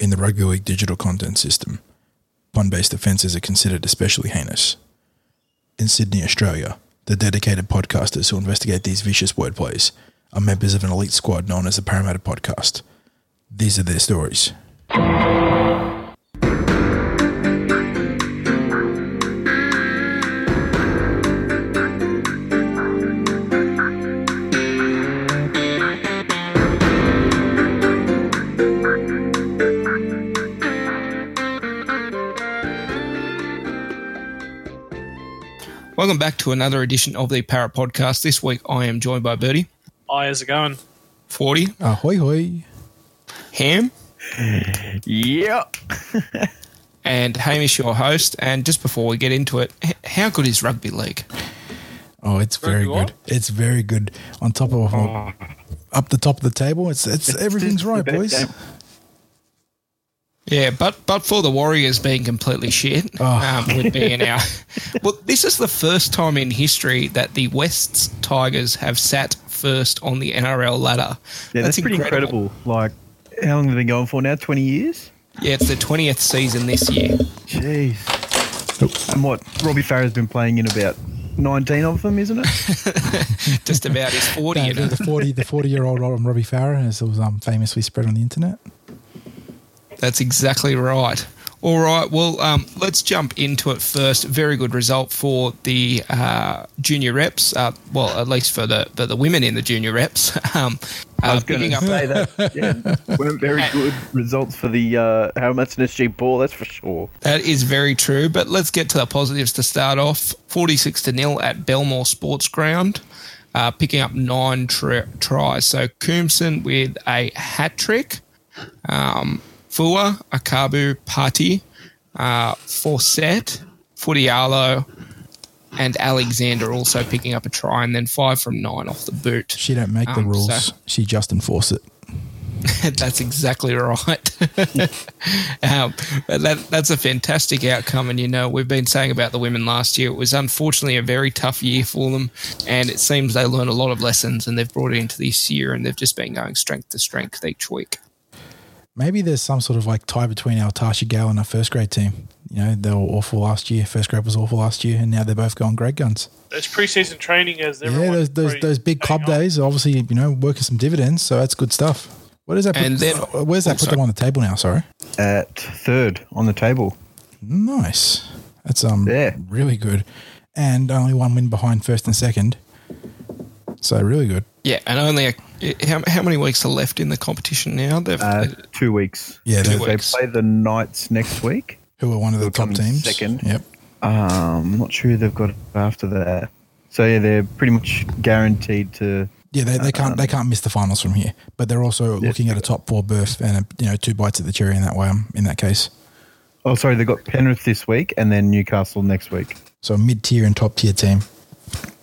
in the Rugby League digital content system, pun based offences are considered especially heinous. In Sydney, Australia, the dedicated podcasters who investigate these vicious wordplays are members of an elite squad known as the Parramatta Podcast. These are their stories. Welcome back to another edition of the Parrot Podcast. This week I am joined by Bertie, Hi, how's it going? 40, Ahoy hoy. Ham, Yep. and Hamish, your host. And just before we get into it, how good is rugby league? Oh, it's very Rugby what? good. It's very good. On top of oh. up the top of the table, it's it's, everything's right, best boys. Game. Yeah, but but for the Warriors being completely shit, Oh. um, would be in our. Well, this is the first time in history that the West's Tigers have sat first on the NRL ladder. Yeah, that's, pretty incredible. Like, how long have they been going for now? 20 years? Yeah, it's the twentieth season this year. Jeez. And what? Robbie Farah's been playing in about 19 of them, isn't it? Just about his forty. No, you know? the forty the forty year old Robbie Farah, as it was um, famously spread on the internet. That's exactly right. All right, well, um, let's jump into it first. Very good result for the uh, junior reps. Uh, well, at least for the for the women in the junior reps. Um, I uh, was going picking to up say that. Yeah, weren't very good results for the uh, Helmets and SG Ball, that's for sure. That is very true. But let's get to the positives to start off. 46 to nil at Belmore Sports Ground, uh, picking up nine tri- tries. So Coomson with a hat trick, um, Fua, Akabu, Pati, uh, Fawcett, Futialo, and Alexander also picking up a try, and then five from nine off the boot. She don't make the Um, rules. so- She just enforce it. that's exactly right. um, that, that's a fantastic outcome. And, you know, we've been saying about the women last year, it was unfortunately a very tough year for them. And it seems they learned a lot of lessons and they've brought it into this year and they've just been going strength to strength each week. Maybe there's some sort of like tie between our Tarsha Gale and our first grade team. You know, they were awful last year. First grade was awful last year, and now they're both going great guns. It's preseason training as yeah, everyone. those those, those big club days, obviously, you know, working some dividends. So that's good stuff. What does that? Put, And then- where's that Oh, put them on the table now? Sorry. At third on the table. Nice. That's um Yeah. really good, and only one win behind first and second. So really good. Yeah, and only a, how, how many weeks are left in the competition now? They've, Uh, two weeks. Yeah, they, two they weeks. play the Knights next week. Who are one of the top teams? second. Yep. Um, I'm not sure who they've got after that. So yeah, they're pretty much guaranteed to. Yeah, they, they can't Um, they can't miss the finals from here, but they're also Yeah. looking at a top four berth and a, you know two bites at the cherry in that way. Um, in that case, Oh, sorry, they've got Penrith this week and then Newcastle next week. so mid tier and top tier team.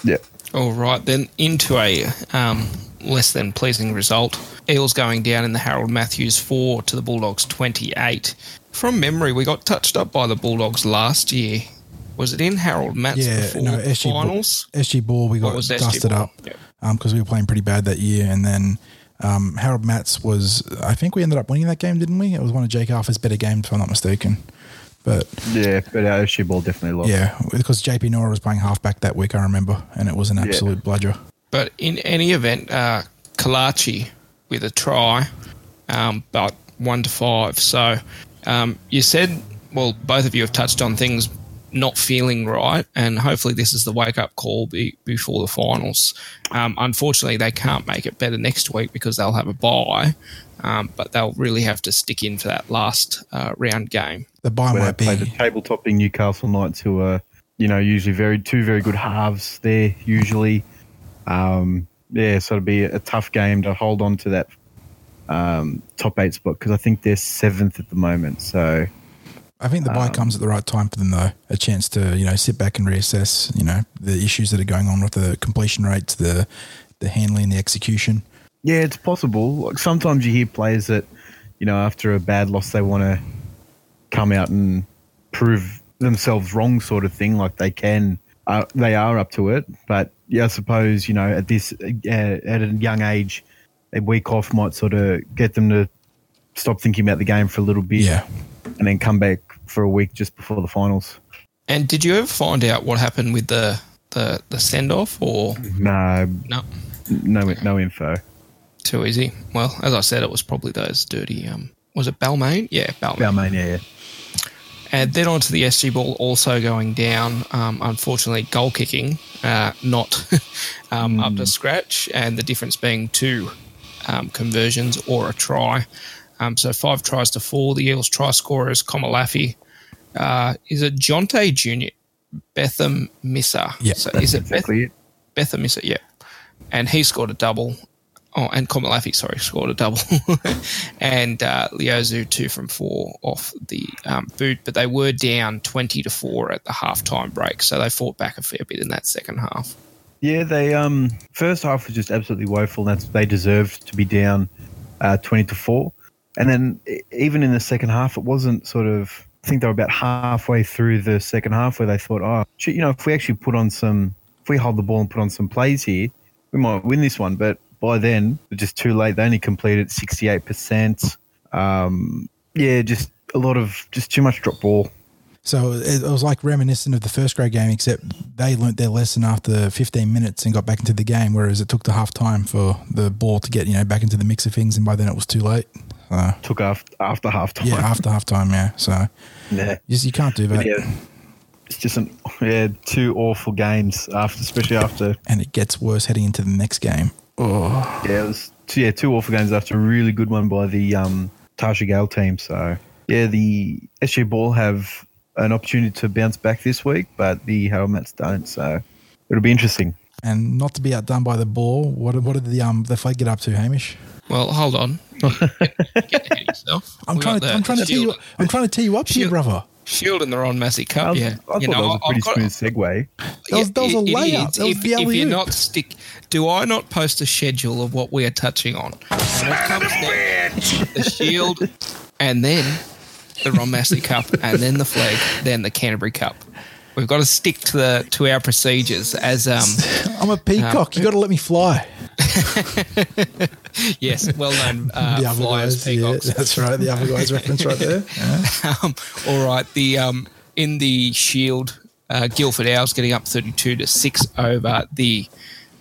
Yeah. All right, then into a um, less than pleasing result. Eels going down in the Harold Matthews 4 to the Bulldogs 28. From memory, we got touched up by the Bulldogs last year. Was it in Harold Matthews Yeah, before no, the SG Bull- finals? SG Ball we got was dusted Ball? up Yep. because we were playing pretty bad that year, and then um, Harold Matts was I think we ended up winning that game, didn't we? It was one of Jake Arthur's better games, if I'm not mistaken. But Yeah, but our SG ball definitely lost. yeah, because JP Nora was playing halfback that week, I remember, and it was an absolute bludger. But in any event, uh, Kalachi with a try, um, but one to five. So um, you said, well, both of you have touched on things not feeling right, and hopefully this is the wake up call be, before the finals. Um, unfortunately, they can't make it better next week because they'll have a bye, um, but they'll really have to stick in for that last uh, round game. The buy Where might be the table topping Newcastle Knights, who are you know usually very two very good halves. There usually, um, yeah, so it'll be a tough game to hold on to that um, top eight spot because I think they're seventh at the moment. So I think the buy Um, comes at the right time for them, though. A chance to you know sit back and reassess, you know, the issues that are going on with the completion rates, the the handling, the execution. Yeah, it's possible. Like sometimes you hear players that, you know, after a bad loss, they want to come out and prove themselves wrong, sort of thing. Like they can, uh, they are up to it. But yeah, I suppose you know at this uh, at a young age, a week off might sort of get them to stop thinking about the game for a little bit, Yeah. and then come back for a week just before the finals. And did you ever find out what happened with the the, the send off or No, no? no, no info. Too easy. Well, as I said, it was probably those dirty. Um, was it Balmain? Yeah, Balmain. Balmain, yeah, yeah. And then on to the SG ball also going down. Um, unfortunately, goal kicking uh, not um, up to scratch, and the difference being two um, conversions or a try. Um, so five tries to four. The Eels try scorers Komalafi. Uh, is it Jonte Junior? Betham Missa. Yeah, So is it Beth- exactly it. Betham Missa? Yeah. And he scored a double. Oh, and Komalafi, sorry, scored a double. and uh, Leozu two from four off the um, boot, but they were down 20 to four at the halftime break. So they fought back a fair bit in that second half. Yeah, they um first half was just absolutely woeful. And that's they deserved to be down uh, twenty to four, and then even in the second half, it wasn't sort of. I think they were about halfway through the second half where they thought, oh, shit, you know, if we actually put on some, if we hold the ball and put on some plays here, we might win this one. But by then, just too late. They only completed sixty eight percent. Um, yeah, just a lot of just too much drop ball. So it it was like reminiscent of the first grade game, except they learnt their lesson after 15 minutes and got back into the game, whereas it took the half time for the ball to get you know back into the mix of things, and by then it was too late. So, Took after after half time. yeah, after half time, yeah. So yeah. you, you can't do that, yeah, it's just an yeah two awful games after, especially after and it gets worse heading into the next game. Oh, yeah it was two, yeah two awful games after a really good one by the um, Tarsha Gale team. So yeah, the SG Ball have an opportunity to bounce back this week, but the Harold Mats don't. So it'll be interesting. and not to be outdone by the ball. What what did the um the flag get up to, Hamish? Well, hold on. Get ahead of yourself. I'm trying to I'm trying to tee you I'm trying to tee you up here, brother. Shield in the Ron Massey Cup. was, yeah, I thought You know, that was a pretty I've got- smooth segue. That was- that was a it- it layup. is. That was if, the if you're not stick, do I not post a schedule of what we are touching on? And it comes down the Shield, and then the Ron Massey Cup, and then the flag, then the Canterbury Cup. We've got to stick to the to our procedures as um I'm a peacock. you got to let me fly. yes, well known uh, the flyers guys, yeah, that's right. The other guys reference right there. Yeah. um, all right, the um, in the Shield, uh, Guildford Owls getting up thirty-two to six over the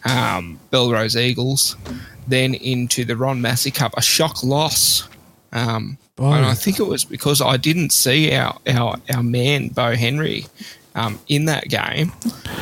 um, Belrose Eagles. Then into the Ron Massey Cup, a shock loss. Um, Oh. and I think it was because I didn't see our our, our man Bo Henry um, in that game.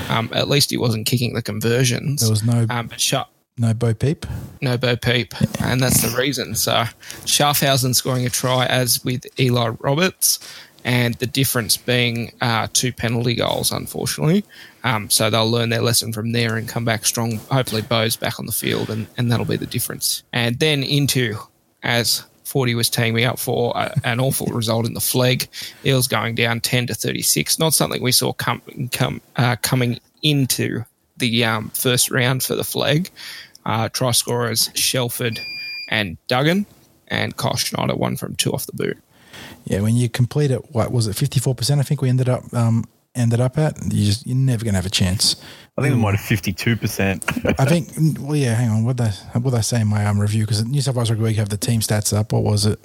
Um, at least he wasn't kicking the conversions. There was no um, but shut no Bo Peep. no Bo Peep, and that's the reason. So Schaffhausen scoring a try as with Eli Roberts, and the difference being uh, two penalty goals, unfortunately. Um, so they'll learn their lesson from there and come back strong. Hopefully, Bo's back on the field, and, and that'll be the difference. And then into, as 40 was teeing me up for uh, an awful result in the flag. Eels going down 10 to 36. Not something we saw come, come, uh, coming into the um, first round for the flag. Uh, try scorers Shelford and Duggan, and Kyle Schneider one from two off the boot. Yeah, when you complete it, what was it? Fifty four percent. I think we ended up um, ended up at. You just you're never gonna have a chance. I think it might have fifty two percent. I think. Well, yeah. Hang on. What they what they say in my um, review? Because New South Wales Rugby League have the team stats up. What was it?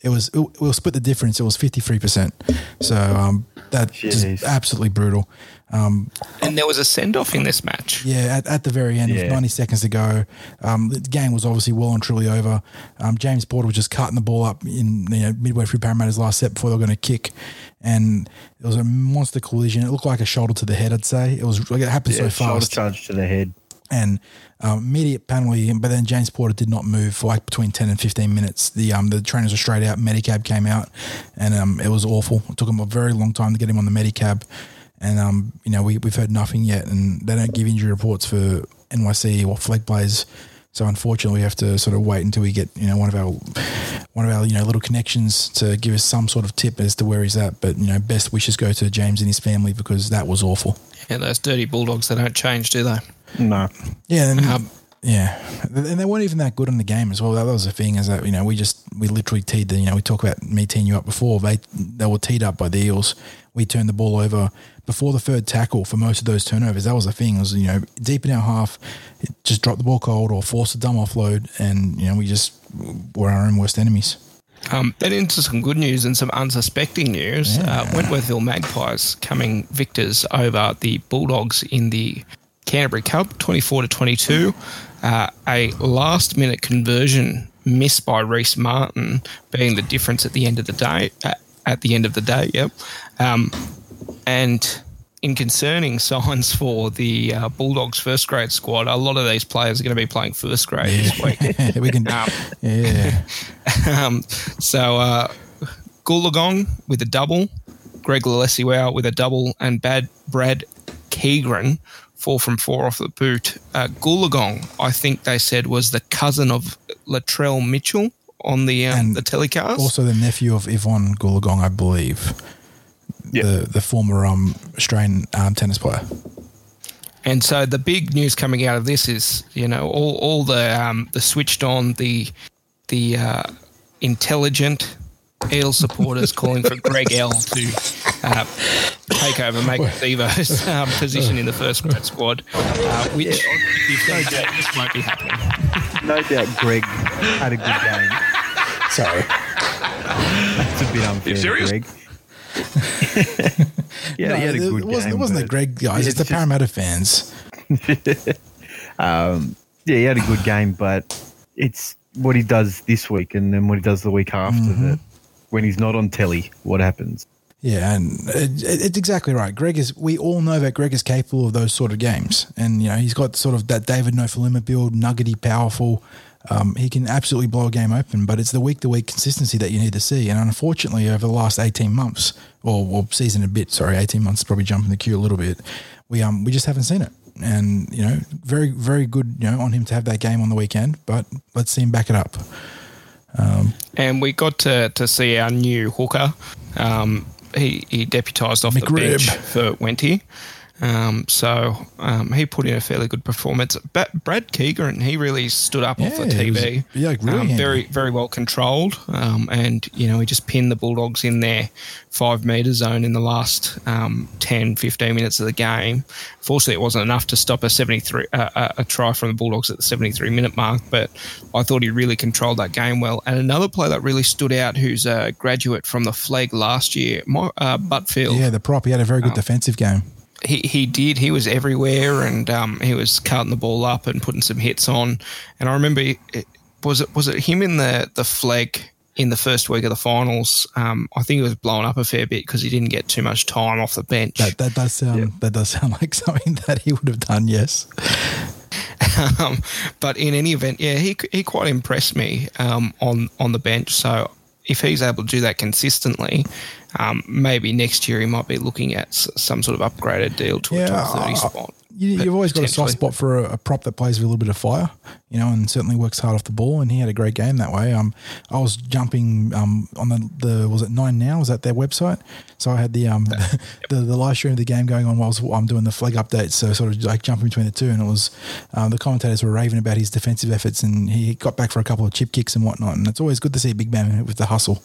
It was. It, we'll split the difference. It was fifty three percent. So um, that's just absolutely brutal. Um, And there was a send off in this match. Yeah, at, at the very end, with Yeah. 90 seconds to go, um, the game was obviously well and truly over. Um, James Porter was just cutting the ball up in you know midway through Parramatta's last set before they were going to kick, and it was a monster collision. It looked like a shoulder to the head. I'd say it was like it happened Yeah, so fast. shoulder fast, charge to the head. and um, immediate penalty. But then James Porter did not move for like between 10 and 15 minutes. The um, the trainers were straight out. Medicab came out, and um, it was awful. It took him a very long time to get him on the Medicab. And um, you know, we we've heard nothing yet, and they don't give injury reports for NYC or flag players. So unfortunately, we have to sort of wait until we get you know one of our one of our you know little connections to give us some sort of tip as to where he's at. But you know, best wishes go to James and his family because that was awful. Yeah, those dirty Bulldogs, they don't change, do they? No. Yeah, and Um, yeah, and they weren't even that good in the game as well. That was the thing is that you know we just we literally teed the you know we talk about me teeing you up before they they were teed up by the Eels. We turned the ball over before the third tackle for most of those turnovers. That was the thing. It was you know deep in our half, just drop the ball cold or force a dumb offload, and you know we just were our own worst enemies. Um, then into some good news and some unsuspecting news. Uh, Wentworthville Magpies coming victors over the Bulldogs in the Canterbury Cup, 24 to 22. Uh, a last minute conversion missed by Reese Martin being the difference at the end of the day. Uh, at the end of the day, yep. Um, and in concerning signs for the uh, Bulldogs first grade squad, a lot of these players are going to be playing first grade this week. we can, Um, yeah. um, so uh, Goolagong with a double, Greg Leleisiuao with a double, and Bad Brad Keegan four from four off the boot. Uh, Goolagong, I think they said was the cousin of Latrell Mitchell on the um, And the telecast. Also, the nephew of Evonne Goolagong, I believe. Yeah. The, the former um, Australian um, tennis player. And so the big news coming out of this is, you know, all, all the um, the switched on, the the uh, intelligent Eel supporters calling for Greg L to uh, take over, make Devo's um, position in the first grade squad, uh, which if you think that this won't be happening. No doubt Greg had a good game. Sorry. It's a bit unfair, serious? Greg. yeah, No, he had a it good wasn't, game. It wasn't the Greg guys, it's the just- Parramatta fans. Um, yeah, he had a good game, but it's what he does this week and then what he does the week after Mm-hmm. that. When he's not on telly, what happens? Yeah, and it, it- it's exactly right. Greg is. We all know that Greg is capable of those sort of games, and you know he's got sort of that David Nofoaluma build, nuggety, powerful. Um, he can absolutely blow a game open, but it's the week to week consistency that you need to see. And unfortunately, over the last eighteen months, or, or season a bit, sorry, eighteen months, probably jumping the queue a little bit. We um we just haven't seen it, and you know, very very good, you know, on him to have that game on the weekend. But let's see him back it up. And we got to, to see our new hooker. Um, he, he deputised off the bench for Wenty. Um, so um, he put in a fairly good performance. But Brad Keegan, he really stood up off the Yeah, he was- TV. yeah, really um, very very well controlled. Um, and you know he just pinned the Bulldogs in their five metre zone in the last um, 10, 15 minutes of the game. Fortunately, it wasn't enough to stop a seventy three uh, a, a try from the Bulldogs at the seventy three minute mark. But I thought he really controlled that game well. And another player that really stood out, who's a graduate from the flag last year, uh, Butfield Yeah, the prop. He had a very good defensive game. He, he did. He was everywhere, and um, he was cutting the ball up and putting some hits on. And I remember, it, was it was it him in the the flag in the first week of the finals? Um, I think he was blowing up a fair bit because he didn't get too much time off the bench. That that does sound that does sound like something that he would have done. Yes. um, but in any event, yeah, he he quite impressed me um, on on the bench. So if he's able to do that consistently, um, maybe next year he might be looking at some sort of upgraded deal to a top thirty spot. You, you've always got a soft spot for a, a prop that plays with a little bit of fire, you know, and certainly works hard off the ball. And he had a great game that way. Um, I was jumping um on the, the was it nine now? Was that their website? So I had the um the, the live stream of the game going on whilst I'm doing the flag updates. So sort of like jumping between the two, and it was um, the commentators were raving about his defensive efforts, and he got back for a couple of chip kicks and whatnot. And it's always good to see a big man with the hustle.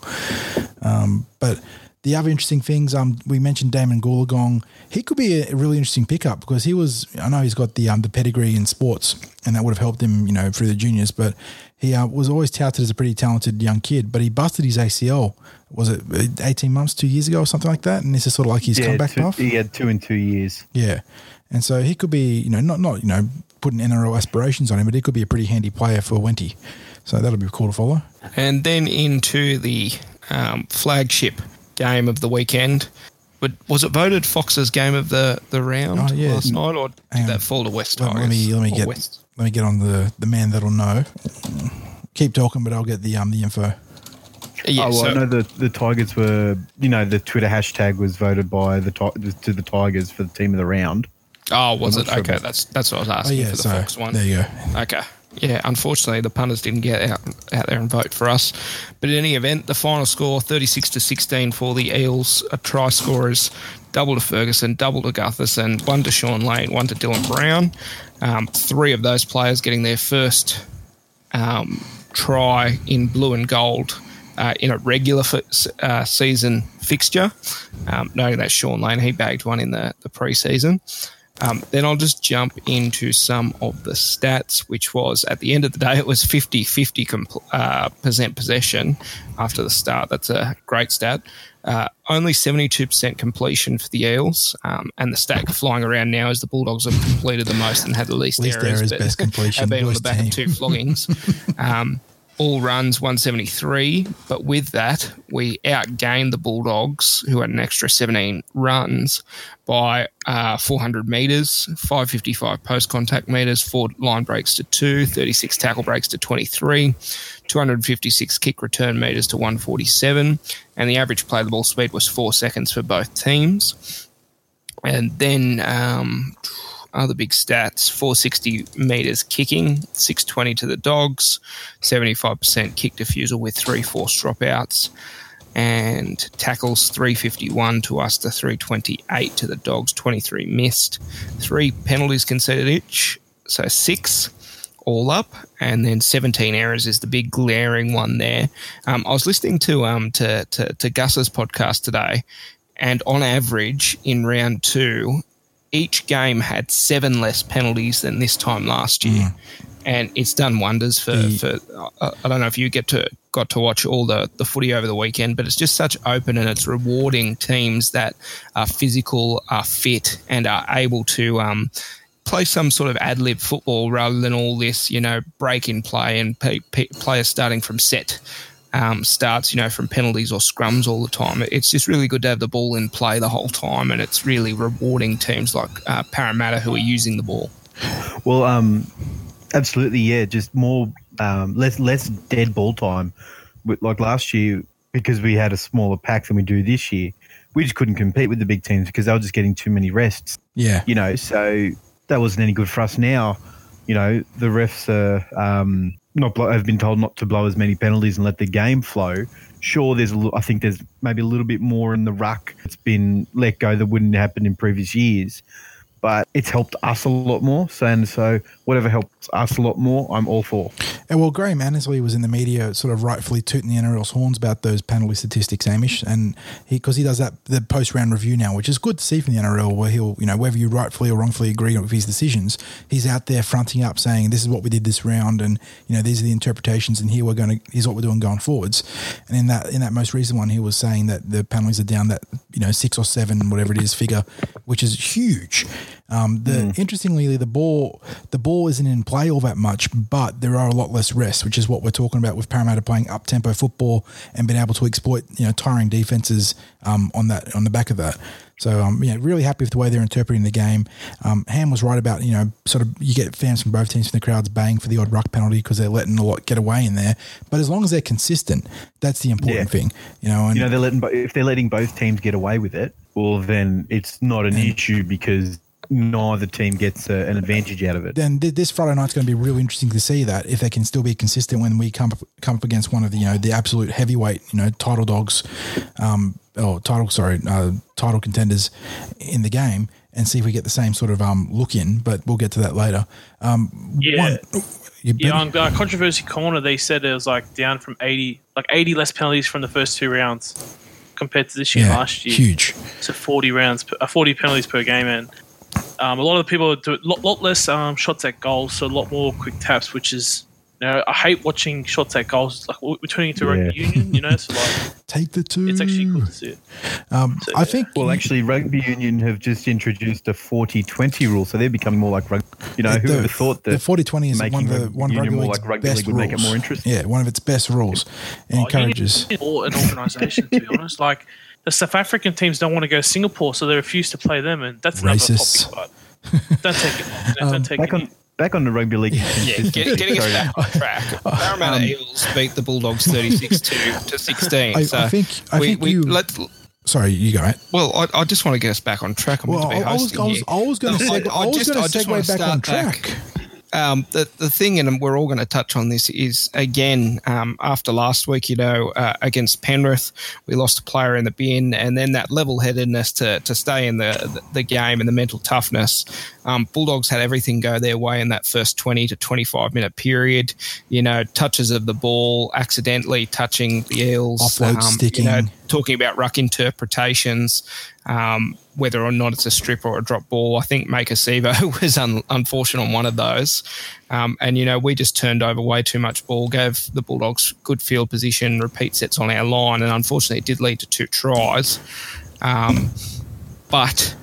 Um, but the other interesting things, um, we mentioned Damon Goolagong. He could be a really interesting pickup because he was. I know he's got the um, the pedigree in sports, and that would have helped him, you know, through the juniors. But he uh, was always touted as a pretty talented young kid. But he busted his ACL. Was it eighteen months, two years ago, or something like that? And this is sort of like his comeback two, path. he had two in two years. Yeah, and so he could be, you know, not not you know putting NRL aspirations on him, but he could be a pretty handy player for Wenty. So that'll be cool to follow. And then into the um, flagship game of the weekend. But was it voted Fox's game of the, the round Oh, yeah. last night, or did Hang on. that fall to West Let, Tigers? let me let me get West? let me get on the the man that'll know. Keep talking, but I'll get the um the info. Yeah, oh, well, so- I know the, the Tigers were, you know, the Twitter hashtag was voted by the to the Tigers for the team of the round. oh, was I'm it? sure okay, that's that's what I was Oh asking yeah, for the so Fox one. there you go. Okay. Yeah, unfortunately, the punters didn't get out, out there and vote for us. But in any event, the final score 36 to 16 for the Eels. A try scorers double to Ferguson, double to Gutherson, one to Shaun Lane, one to Dylan Brown. Um, three of those players getting their first um, try in blue and gold uh, in a regular uh, season fixture. Um, noting that Shaun Lane, he bagged one in the, the pre season. Um, then I'll just jump into some of the stats, which was at the end of the day, it was 50 50 compl- uh, percent possession after the start. That's a great stat. Uh, only 72% completion for the Eels, um, and the stat flying around now is the Bulldogs have completed the most and had the least, Least errors, errors, but best completion, have been on the back team. of two floggings. um, all runs 173, but with that, we outgained the Bulldogs, who had an extra 17 runs, by uh, 400 metres, 555 post contact metres, four line breaks to two, 36 tackle breaks to 23, 256 kick return metres to 147, and the average play the ball speed was four seconds for both teams. And then um, other big stats 460 meters kicking, 620 to the dogs, 75% kick defusal with three force dropouts, and tackles 351 to us to 328 to the dogs, 23 missed, three penalties conceded each, so six all up, and then 17 errors is the big glaring one there. Um, I was listening to um to, to to Gus's podcast today, and on average in round two, each game had seven less penalties than this time last year, and it's done wonders for. The- for I don't know if you get to got to watch all the the footy over the weekend, but it's just such open and it's rewarding teams that are physical, are fit, and are able to. Um, play some sort of ad lib football rather than all this, you know, break in play and pe- pe- players starting from set um, starts, you know, from penalties or scrums all the time. It's just really good to have the ball in play the whole time, and it's really rewarding teams like uh, Parramatta who are using the ball. Well, um, absolutely, yeah. Just more, um, less less dead ball time. Like last year, because we had a smaller pack than we do this year, we just couldn't compete with the big teams because they were just getting too many rests. Yeah. You know, so that wasn't any good for us. Now, you know, the refs are um, not blow, have been told not to blow as many penalties and let the game flow. Sure, there's I think there's maybe a little bit more in the ruck that's been let go that wouldn't happen in previous years, but it's helped us a lot more. So and so, whatever helps us a lot more, I'm all for. And well, Graham Annesley was in the media, sort of rightfully tooting the NRL's horns about those penalty statistics, Amish, and he because he does that the post round review now, which is good to see from the NRL, where he'll you know whether you rightfully or wrongfully agree with his decisions, he's out there fronting up saying this is what we did this round, and you know these are the interpretations, and here we're going to here's what we're doing going forwards. And in that in that most recent one, he was saying that the penalties are down that you know six or seven whatever it is figure, which is huge. Um, the interestingly, the ball the ball isn't in play all that much, but there are a lot less rests, which is what we're talking about with Parramatta playing up tempo football and being able to exploit you know tiring defenses um, on that on the back of that. So um, yeah, really happy with the way they're interpreting the game. Um, Ham was right about you know sort of you get fans from both teams from the crowds baying for the odd ruck penalty because they're letting a lot get away in there. But as long as they're consistent, that's the important Yeah. thing. You know, and You know, they're letting if they're letting both teams get away with it, well, then it's not an issue because neither team gets uh, an advantage out of it. then th- this Friday night's going to be really interesting to see that if they can still be consistent when we come up, come up against one of the you know the absolute heavyweight you know title dogs, um, or title sorry uh, title contenders in the game and see if we get the same sort of um look in. But we'll get to that later. Um, Yeah. one- Yeah, on uh, controversy corner, they said it was like down from eighty, like eighty less penalties from the first two rounds compared to this year yeah, last year. huge. So forty rounds, per, uh, forty penalties per game, and um, a lot of the people do a lot, lot less um, shots at goals, so a lot more quick taps, which is. You know, I hate watching shots at goals. Like we're turning into rugby union, you know. So like, Take the two. it's actually cool to see it. Um, So, I yeah. think. Well, actually, rugby union have just introduced a 40-20 rule, so they're becoming more like rugby. You know, who would have thought the that 40-20 is making one of the one rugby more like rugby best league would make it more interesting? Yeah, one of its best rules. It Oh, encourages. or an organisation, to be honest. Like the South African teams don't want to go to Singapore, so they refuse to play them, and that's another Racists. topic. But don't take it. Don't, don't take back it. on back on the rugby league. Yeah, consistency. get, getting us back on track. Parramatta um, Eels beat the Bulldogs 36 to, to 16. I- I think- I we, think we, you- let's, Sorry, you go. Mate. well, I, I just want to get us back on track. I'm Well, to be I, I was, I was. I was going to No, seg- I, was just- going I to just wanna segue back on start back. Um, the the thing, and we're all going to touch on this, is again um, after last week, you know, uh, against Penrith, we lost a player in the bin, and then that level headedness to to stay in the, the game and the mental toughness. Um, Bulldogs had everything go their way in that first twenty to twenty five minute period. You know, touches of the ball, accidentally touching the Eels, Offload um, sticking. You know, talking about ruck interpretations, um, whether or not it's a strip or a drop ball. I think Maika Sivo was un- unfortunate on one of those. Um, and, you know, we just turned over way too much ball, gave the Bulldogs good field position, repeat sets on our line, and unfortunately it did lead to two tries. Um, but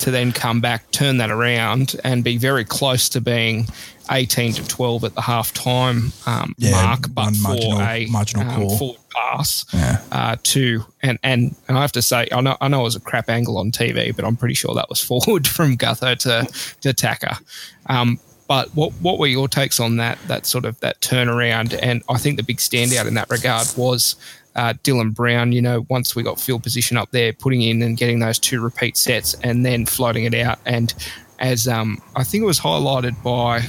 to then come back, turn that around, and be very close to being 18 to 12 at the half time um, Yeah, mark, but for marginal- a marginal um, call. Pass Yeah. uh, to and, and and I have to say I know I know it was a crap angle on TV, but I'm pretty sure that was forward from Gutho to to Tacker. Um, but what what were your takes on that that sort of that turnaround? And I think the big standout in that regard was uh, Dylan Brown. You know, once we got field position up there, putting in and getting those two repeat sets, and then floating it out. And as um, I think it was highlighted by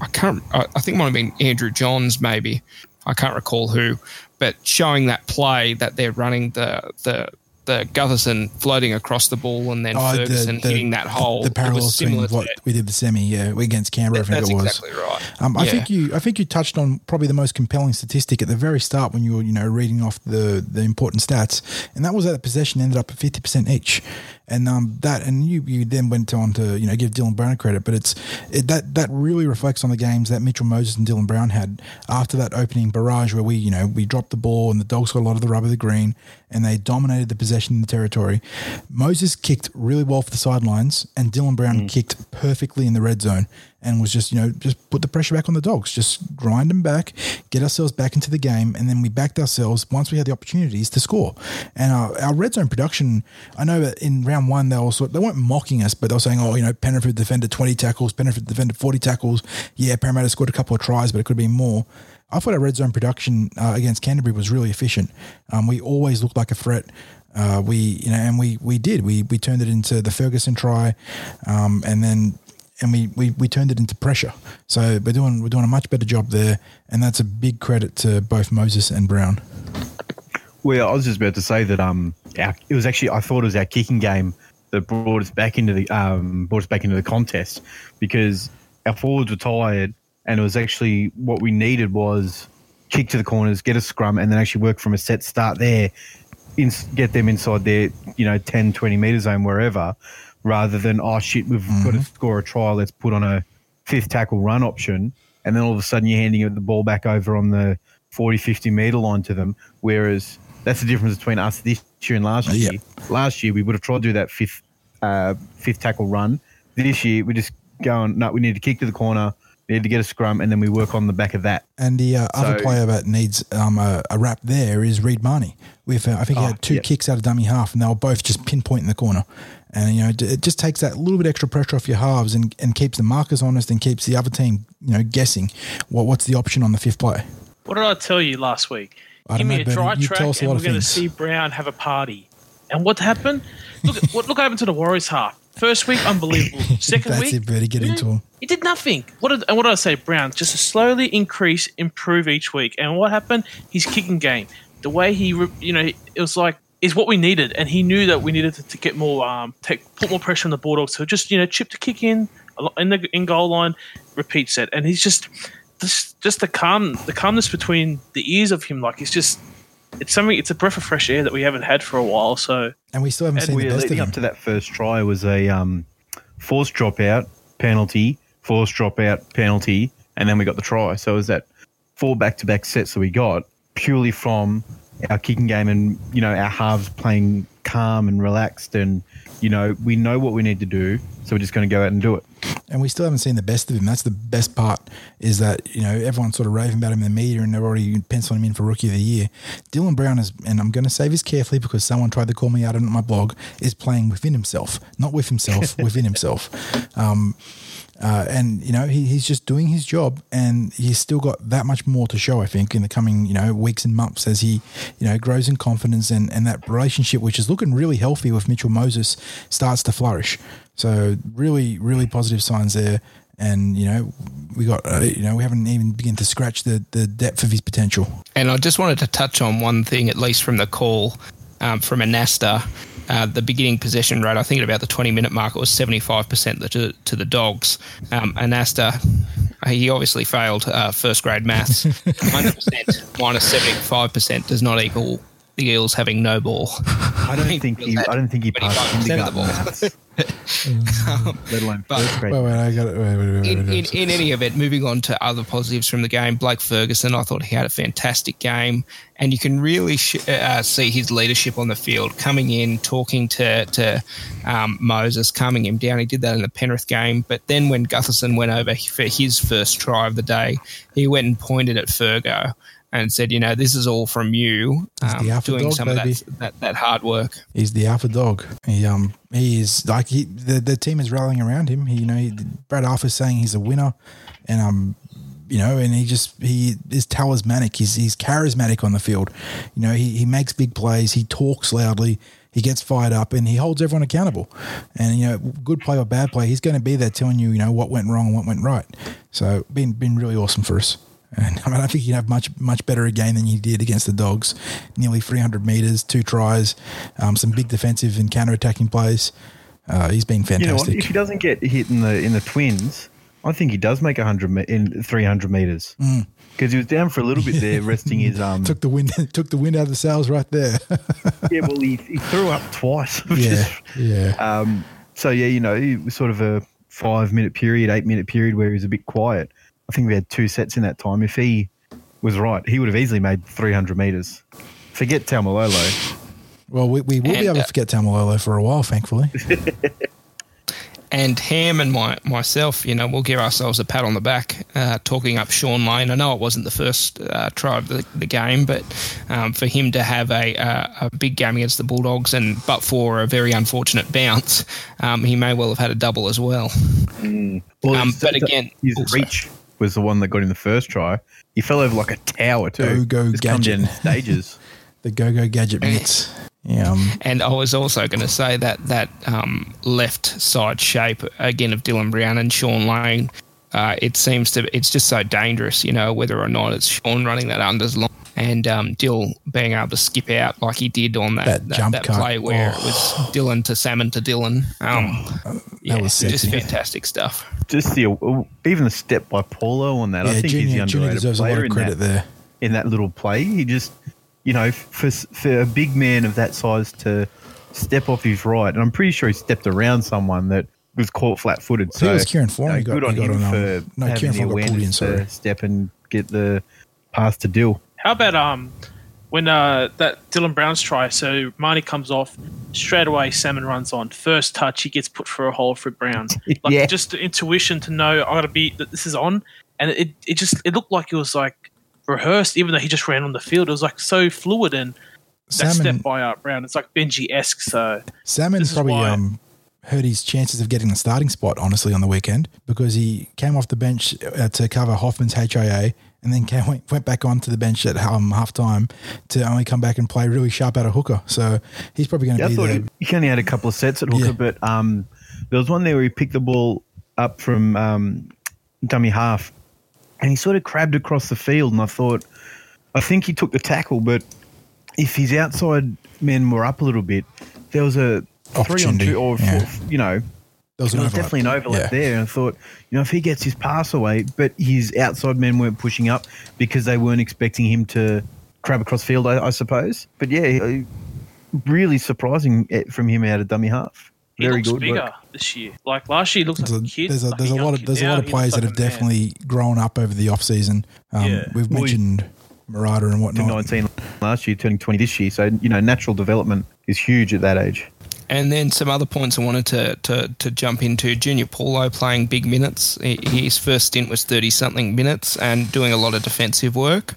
I can't. I I think it might have been Andrew Johns, maybe. I can't recall who, but showing that play that they're running the the the Gutherson floating across the ball and then Oh, the- Ferguson the- hitting that hole. The It parallel was similar to what that. we did the semi, yeah, against Canberra, I think it was. exactly right. Um, I Yeah. think you, I think you touched on probably the most compelling statistic at the very start when you were, you know, reading off the the important stats, and that was that the possession ended up at fifty percent each, and um, that, and you, you then went on to, you know, give Dylan Brown credit, but it's it, that that really reflects on the games that Mitchell Moses and Dylan Brown had after that opening barrage where we, you know, we dropped the ball and the Dogs got a lot of the rub of the green, and they dominated the possession in the territory. Moses kicked really well for the sidelines, and Dylan Brown kicked perfectly in the red zone and was just, you know, just put the pressure back on the dogs, just grind them back, get ourselves back into the game, and then we backed ourselves once we had the opportunities to score. And our, our red zone production, I know that in round one they were sort, they weren't mocking us, but they were saying, oh, you know, Penrith defended twenty tackles, Penrith defended forty tackles. Yeah, Parramatta scored a couple of tries, but it could have been more. I thought our red zone production uh, against Canterbury was really efficient. Um, we always looked like a threat. Uh, we, you know, and we we did. We we turned it into the Ferguson try, um, and then and we, we we turned it into pressure. So we're doing we're doing a much better job there, and that's a big credit to both Moses and Brown. Well, I was just about to say that um, our, it was actually I thought it was our kicking game that brought us back into the um brought us back into the contest because our forwards were tired, and it was actually what we needed was kick to the corners, get a scrum, and then actually work from a set start there, in, get them inside their you know 10, 20 meter zone wherever, rather than oh shit we've got to score a try, let's put on a fifth tackle run option, and then all of a sudden you're handing the ball back over on the 40, 50 meter line to them, whereas that's the difference between us this year and last Yeah. year. Last year we would have tried to do that fifth uh, fifth tackle run. This year we're just going no, we need to kick to the corner, we need to get a scrum, and then we work on the back of that. And the uh, other So- player that needs um, a, a wrap there is Reed Mahoney. With uh, I think he Oh, had two yeah. kicks out of dummy half, and they were both just pinpoint in the corner. And you know, it just takes that little bit extra pressure off your halves and, and keeps the markers honest and keeps the other team, you know, guessing what what's the option on the fifth play. What did I tell you last week? I Give don't me know, a Bernie. dry You track, tell us a and lot we're going to see Brown have a party. And what happened? Look, at, what, look what happened to the Warriors half. First week, unbelievable. Second That's week, it, Bertie. Get into him. He did nothing. What did, and what did I say, Brown? Just to slowly increase, improve each week. And what happened? His kicking game, the way he, you know, it was like is what we needed, and he knew that we needed to, to get more, um, take put more pressure on the Bulldogs. So just you know, chip the kick in in the in goal line, repeat set, and he's just this just the calm, the calmness between the ears of him. Like it's just. It's something. It's a breath of fresh air that we haven't had for a while. So And we still haven't And seen the best of leading him. up to that first try was a um, forced dropout penalty, forced dropout penalty, and then we got the try. So it was that four back to back sets that we got purely from our kicking game and you know our halves playing calm and relaxed and you know we know what we need to do, so we're just going to go out and do it. and we still haven't seen the best of him. That's the best part is that you know everyone's sort of raving about him in the media, and they're already penciling him in for rookie of the year. Dylan Brown is, and I'm going to say this carefully because someone tried to call me out on my blog, is playing within himself, not with himself, within himself. Um, uh, and you know he, he's just doing his job, and he's still got that much more to show. I think in the coming you know weeks and months as he you know grows in confidence and and that relationship, which is looking really healthy with Mitchell Moses, starts to flourish. So really, really positive signs there. And you know we got uh, you know we haven't even begun to scratch the the depth of his potential. And I just wanted to touch on one thing, at least from the call um, from Anasta. Uh, the beginning possession rate, I think at about the 20 minute mark, it was 75% to, to the dogs. Um, Anasta, he obviously failed uh, first grade maths. 100% minus 75% does not equal the Eels having no ball. I don't think he. I don't think he passed got kindergarten the ball. let alone But- first grade. Wait, wait, I got it. Wait, wait, wait, in, in, in any event, moving on to other positives from the game, Blake Ferguson, I thought he had a fantastic game, and you can really sh- uh, see his leadership on the field, coming in, talking to to um, Moses, calming him down. He did that in the Penrith game, but then when Gutherson went over for his first try of the day, he went and pointed at Fergo and said, "You know, this is all from you um, the alpha doing dog, some baby. of that, that that hard work." He's the alpha dog. He um he is like he the, the team is rallying around him. He you know he, Brad Arthur's saying he's a winner, and um you know and he just he is talismanic. He's he's charismatic on the field. You know he he makes big plays. He talks loudly. He gets fired up and he holds everyone accountable. And you know, good play or bad play, he's going to be there telling you, you know, what went wrong and what went right. So been been really awesome for us. And I mean, I think you have much much better a game than you did against the Dogs. Nearly 300 meters, two tries, um, some big defensive and counter attacking plays. Uh, he's been You know what? fantastic. If he doesn't get hit in the in the twins, I think he does make hundred me- in three hundred meters because he was down for a little bit there, resting his um. Mm. took the wind took the wind out of the sails right there. yeah, well, he, he threw up twice. yeah, is- yeah. Um, so yeah, you know, it was sort of a five minute period, eight minute period where he was a bit quiet. I think we had two sets in that time. If he was right, he would have easily made 300 meters. Forget Taumalolo. Well, we, we will be And, able to uh, forget Taumalolo for a while, thankfully. and Ham and my, myself, you know, we'll give ourselves a pat on the back, uh, talking up Shaun Lane. I know it wasn't the first uh, try of the, the game, but um, for him to have a, uh, a big game against the Bulldogs, and but for a very unfortunate bounce, um, he may well have had a double as well. Well, Um, but again, his also- reach was the one that got him the first try. He fell over like a tower too. Go, go, gadget. in stages. The go go gadget minutes. Yeah, um, And I was also going to say that that um, left side shape again of Dylan Brown and Shaun Lane. Uh, it seems to it's just so dangerous, you know, whether or not it's Shaun running that unders long and um, Dill being able to skip out like he did on that That that, jump that play where Oh. it was Dylan to Salmon to Dylan. Um, yeah, was just fantastic stuff. Just the even the step by Paulo on that. I yeah, think he's the Junior, Junior underrated deserves a lot player of in that, there. in that little play. He just, you know, for for a big man of that size to step off his right, and I'm pretty sure he stepped around someone that was caught flat-footed. So it was Kieran Foran you know, who got- good on he got him on, for no, having Kieran the Foran got pulled in, awareness sorry. to step and get the pass to Dill. How about um when uh that Dylan Brown's try? So Mahoney comes off straight away. Salmon runs on first touch. He gets put for a hole for Brown. Like Yeah. just the intuition to know I got to be that this is on, and it it just it looked like it was like rehearsed. Even though he just ran on the field, it was like so fluid and that Salmon, step by uh, Brown. It's like Benji esque. So Salmon This is probably um, hurt his chances of getting the starting spot, honestly, on the weekend because he came off the bench uh, to cover Hoffman's HIA and then came, went, went back onto the bench at um, half time to only come back and play really sharp out of hooker. So he's probably going to Yeah, be thought the. he, he only had a couple of sets at hooker, Yeah. but um, there was one there where he picked the ball up from um, dummy half, and he sort of crabbed across the field. And I thought, I think he took the tackle, but if his outside men were up a little bit, there was a three on two, or yeah. four, you know, there was there was definitely an overlap Yeah. there. And I thought, you know, if he gets his pass away, but his outside men weren't pushing up because they weren't expecting him to crab across field, I, I suppose. But yeah, really surprising eh, from him out of dummy half. he Very looks good. bigger work. this year. Like last year, he looks There's like a, a kid. there's a, like there's a lot of kid. there's a lot of players looks that have definitely grown up over the off season. Um, Yeah. We've Well, he- mentioned Marata and To whatnot. 19 last year, turning 20 this year. So, you know, natural development is huge at that age. And then some other points I wanted to, to, to jump into. Junior Paulo playing big minutes. His first stint was 30 something minutes and doing a lot of defensive work.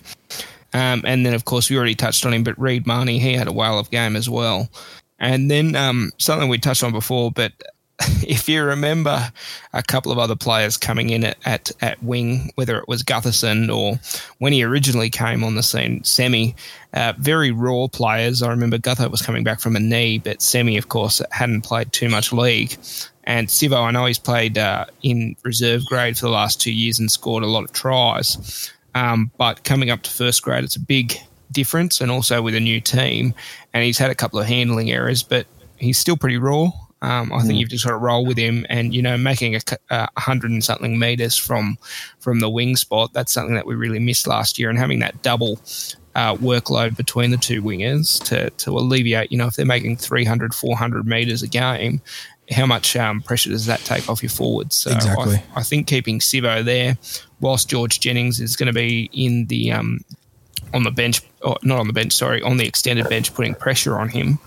Um, and then, of course, we already touched on him, but Reed Mahoney, he had a whale of game as well. And then um, something we touched on before, but if you remember a couple of other players coming in at, at, at wing, whether it was Gutherson or when he originally came on the scene, Semi, uh, very raw players. I remember Gutho was coming back from a knee, but Semi, of course, hadn't played too much league. And Sivo, I know he's played uh, in reserve grade for the last two years and scored a lot of tries. Um, but coming up to first grade, it's a big difference, and also with a new team. And he's had a couple of handling errors, but he's still pretty raw. Um, I think you've just got to roll with him, and you know, making a, c- a hundred and something meters from from the wing spot. That's something that we really missed last year, and having that double uh, workload between the two wingers to, to alleviate, you know, if they're making 300, 400 metres a game, how much um, pressure does that take off your forwards? So Exactly. I, I think keeping Sivo there, whilst George Jennings is going to be in the um, on the bench, or not on the bench, sorry, on the extended bench, putting pressure on him.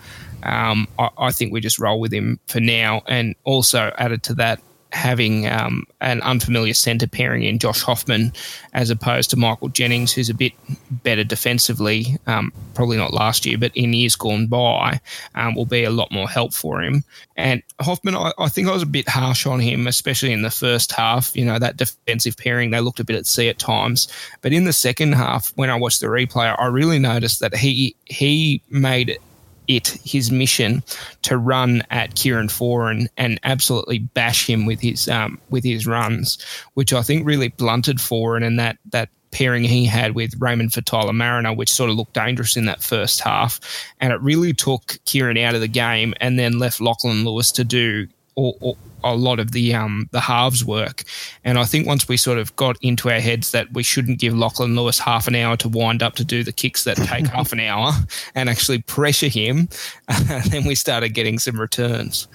Um, I, I think we just roll with him for now, and also added to that, having um, an unfamiliar centre pairing in Josh Hoffman as opposed to Michael Jennings, who's a bit better defensively, um, probably not last year, but in years gone by, um, will be a lot more help for him. And Hoffman, I, I think I was a bit harsh on him, especially in the first half. You know, that defensive pairing, they looked a bit at sea at times. But in the second half, when I watched the replay, I really noticed that he he made it his mission to run at Kieran Foran and absolutely bash him with his um, with his runs, which I think really blunted Foran and that that pairing he had with Raymond Faitala-Mariner, which sort of looked dangerous in that first half, and it really took Kieran out of the game and then left Lachlan Lewis to do all, all, a lot of the um, the halves work. And I think once we sort of got into our heads that we shouldn't give Lachlan Lewis half an hour to wind up to do the kicks that take half an hour and actually pressure him, then we started getting some returns.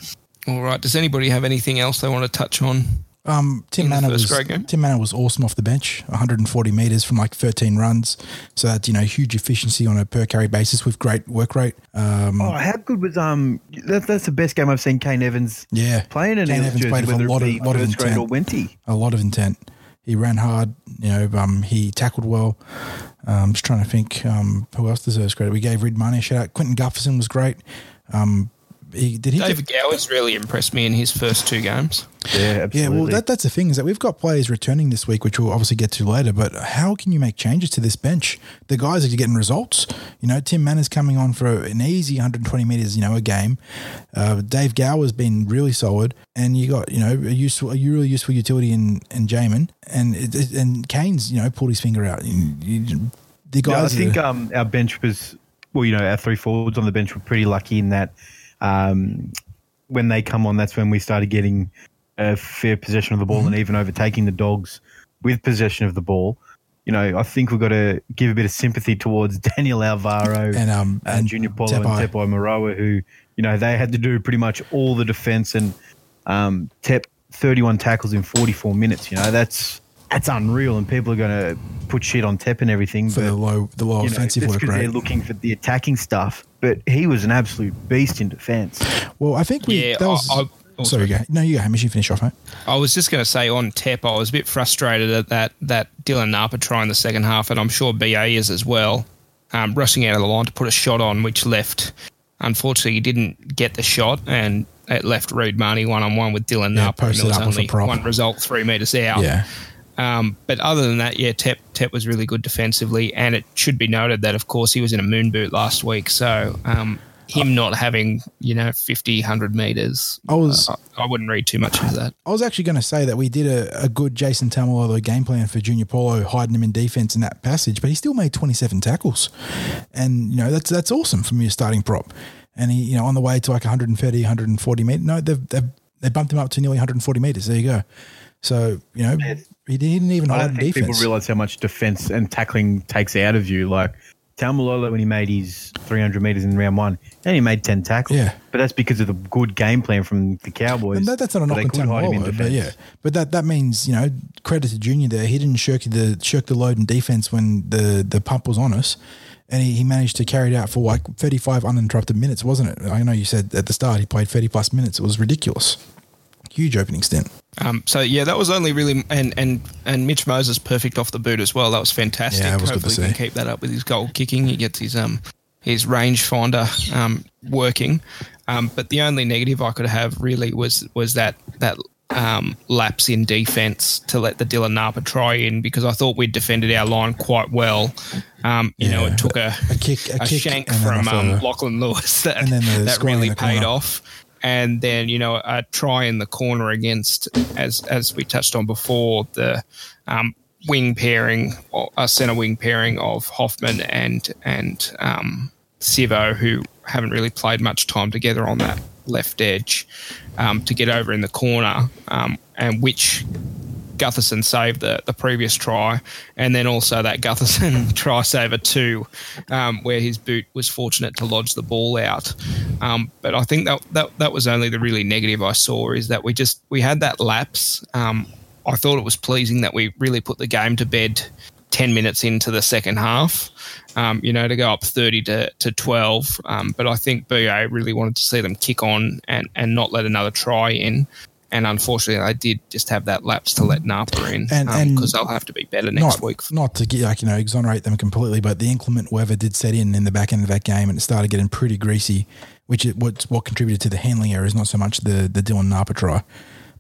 All right. Does anybody have anything else they want to touch on? Um, Tim In Manor was? Tim Mannah was awesome off the bench, 140 meters from like 13 runs. So that's you know huge efficiency on a per carry basis with great work rate. Um, Oh, how good was um? That's that's the best game I've seen Kane Evans yeah, playing in Kane Eels Evans jersey, played with a lot of- be lot of first grade or intent. Wenty. a lot of intent. He ran hard. You know, um, he tackled well. Um, just trying to think um, who else deserves credit. We gave Reed Mahoney a shout out. Clinton Gutherson was great. Um, he, did he? get- Gower's really impressed me in his first two games. Yeah, Yeah, well, that, that's the thing is that we've got players returning this week, which we'll obviously get to later. But how can you make changes to this bench? The guys are getting results. You know, Tim Mannah's coming on for an easy 120 meters, you know, a game. Uh, Dave Gower's been really solid, and you got you know a useful, a really useful utility in in Jaeman, and it, it- and Kane's you know pulled his finger out. You- you- the Yeah, I think are, um, our bench was well, you know, our three forwards on the bench were pretty lucky in that um, when they come on, that's when we started getting a fair possession of the ball Mm-hmm. and even overtaking the dogs with possession of the ball. You know, I think we've got to give a bit of sympathy towards Daniel Alvaro and um and Junior Paulo and Tepai. Moeroa, who you know they had to do pretty much all the defense and um, Tep 31 tackles in 44 minutes. You know that's that's unreal, and people are going to put shit on Tep and everything. for but, the low the low know, offensive that's work rate. They're looking for the attacking stuff, but he was an absolute beast in defence. Well, I think we Yeah, that was. I- I- oh, sorry, go. No, you go, Hamish. You finish off, mate. I was just going to say on Tep, I was a bit frustrated at that that Dylan Napa try in the second half, and I'm sure BA is as well. Um, rushing out of the line to put a shot on, which left. Unfortunately, he didn't get the shot, and it left Reed Mahoney one on one with Dylan Yeah, Napa, and posted there was up with a only one result, three meters out. Yeah. Um, but other than that, yeah, Tep Tep was really good defensively, and it should be noted that of course he was in a moon boot last week, so um, him not having you know 50, 100 meters, I was- uh, I, I wouldn't read too much into that. I was actually going to say that we did a, a good Jason Taumalolo game plan for Junior Paulo, hiding him in defense in that passage, but he still made 27 tackles. And, you know, that's that's awesome from your starting prop. And he, you know, on the way to like 130, 140 meters. No, they've, they've, they bumped him up to nearly 140 meters. There you go. So, you know, he didn't even I hide don't in think people realise how much defence and tackling takes out of you. Like Taumalolo, when he made his 300 metres in round one, and he only made 10 tackles. Yeah. But that's because of the good game plan from the Cowboys. And that, that's not a knock on could hide him in Taumalolo, but yeah. But that, that means, you know, credit to Junior there. He didn't shirk the shirk the load in defense when the, the pump was on us. And he, he managed to carry it out for like 35 uninterrupted minutes, wasn't it? I know you said at the start he played 30 plus minutes. It was ridiculous. Huge opening stint. Um, so yeah, that was only really and and and Mitch Moses perfect off the boot as well. That was fantastic. Yeah, it was good to Hopefully, he can keep that up with his goal kicking. He gets his um his range finder um working. Um, but the only negative I could have really was was that that um, lapse in defence to let the Dylan Napa try in because I thought we'd defended our line quite well. Um, you know, it took a a kick- a a, kick shank from um, Lachlan Lewis that and then the that really paid corner. off and then you know a try in the corner against as as we touched on before the um, wing pairing or a center wing pairing of Hoffman and and um, Sivo who haven't really played much time together on that left edge um, to get over in the corner um, and which Gutherson saved the, the previous try, and then also that Gutherson try saver two, um, where his boot was fortunate to lodge the ball out. Um, but I think that, that that was only the really negative I saw is that we just we had that lapse. Um, I thought it was pleasing that we really put the game to bed 10 minutes into the second half, um, you know, to go up 30 to, to 12. Um, but I think BA really wanted to see them kick on and, and not let another try in. And unfortunately, they did just have that lapse to let Napa in because and they'll have to be better next not, week. Not to get like you know exonerate them completely, but the inclement weather did set in in the back end of that game, and it started getting pretty greasy, which is what's what contributed to the handling errors, not so much the the Dylan Napa try.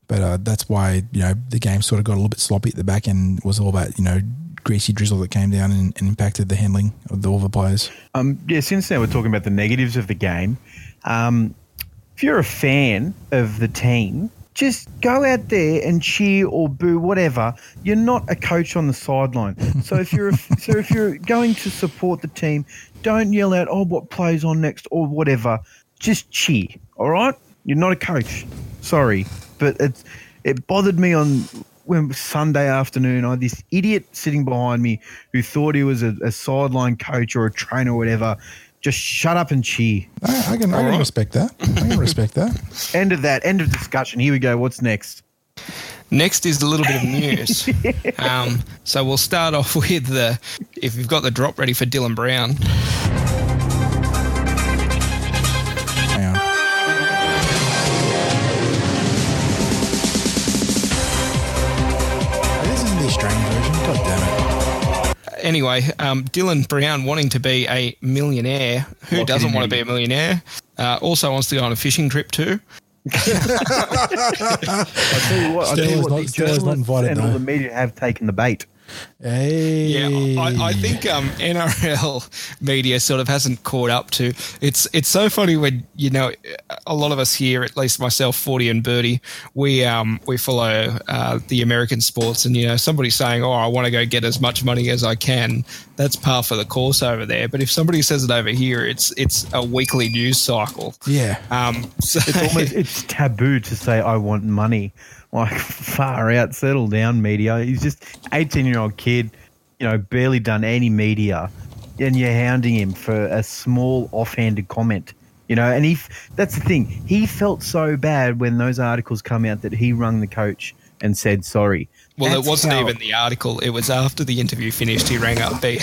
But uh, that's why you know the game sort of got a little bit sloppy at the back end. It was all about you know greasy drizzle that came down and, and impacted the handling of the, all the players. Um, yeah, since then we're talking about the negatives of the game, um, if you're a fan of the team, just go out there and cheer or boo, whatever. You're not a coach on the sideline, so if you're a, so if you're going to support the team, don't yell out, "Oh, what plays on next?" or whatever. Just cheer. All right, you're not a coach. Sorry, but it's it bothered me on when Sunday afternoon. I had this idiot sitting behind me who thought he was a, a sideline coach or a trainer or whatever. Just shut up and cheer. I, I can I can respect that. I can respect that. End of that. End of discussion. Here we go. What's next? Next is a little bit of news. um, so we'll start off with the if you've got the drop ready for Dylan Brown. Anyway, um, Dylan Brown wanting to be a millionaire. Who What doesn't want to be? be a millionaire? Uh, also wants to go on a fishing trip too. I tell you what. I tell you what. not- These Stella's not journalists invited, and all the media have taken the bait. Hey. Yeah, I, I think um, NRL media sort of hasn't caught up to. It's it's so funny when you know a lot of us here, at least myself, Forty and Birdie, we um we follow uh, the American sports, and you know somebody saying, "Oh, I want to go get as much money as I can." That's par for the course over there. But if somebody says it over here, it's it's a weekly news cycle. Yeah. Um, so It's almost it's taboo to say I want money. Like far out, settle down, media. He's just eighteen year old kid, you know, barely done any media, and you're hounding him for a small offhanded comment. You know, and he that's the thing. He felt so bad when those articles come out that he rung the coach and said sorry. Well, That's it wasn't how- even the article. It was after the interview finished. He rang up BA,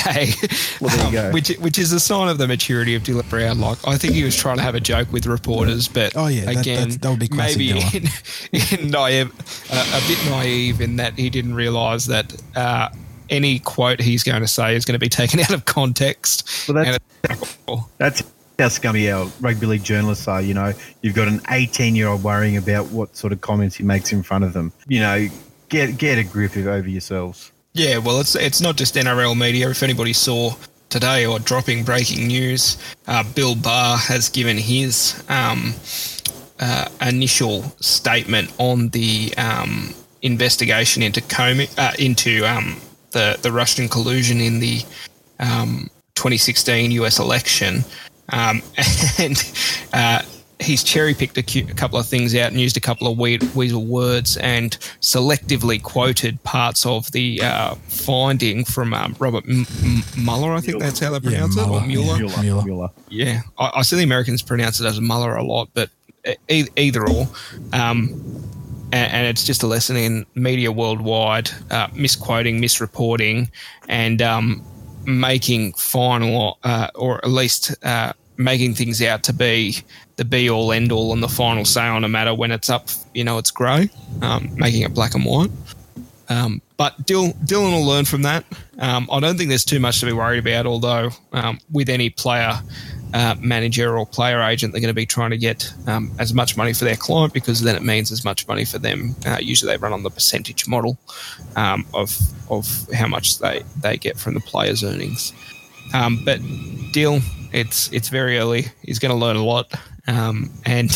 Well, there you go. which which is a sign of the maturity of Dylan Brown. Like I think he was trying to have a joke with reporters, but Oh, yeah, again, that's- that would be maybe in, in naive, uh, a bit naive in that he didn't realise that. Uh, any quote he's going to say is going to be taken out of context. Well, that's- And That's how scummy our rugby league journalists are. You know, you've got an 18 year old worrying about what sort of comments he makes in front of them. You know, get get a grip over yourselves. Yeah, well, it's it's not just NRL media. If anybody saw today or dropping breaking news, uh, Bill Barr has given his um, uh, initial statement on the um, investigation into Comey, uh, into um, the the Russian collusion in the um, 2016 US election, um, and uh, he's cherry picked a, cu- a couple of things out and used a couple of we- weasel words and selectively quoted parts of the uh, finding from um, Robert M- M- Mueller. I think that's how they pronounce it, or Mueller, Mueller. yeah. Mueller. Mueller. Yeah, I, I see the Americans pronounce it as Muller a lot, but e- either or. Um, and, and it's just a lesson in media worldwide, uh, misquoting, misreporting, and um, making final, uh, or at least uh, making things out to be the be all end all and the final say on a matter when it's up, you know, it's grey, um, making it black and white. Um, but Dylan, Dylan will learn from that. Um, I don't think there's too much to be worried about, although um, with any player, uh, manager, or player agent, they're going to be trying to get um, as much money for their client because then it means as much money for them. Uh, usually they run on the percentage model um, of, of how much they, they get from the players' earnings. But Dill, it's it's very early. He's going to learn a lot. Um, and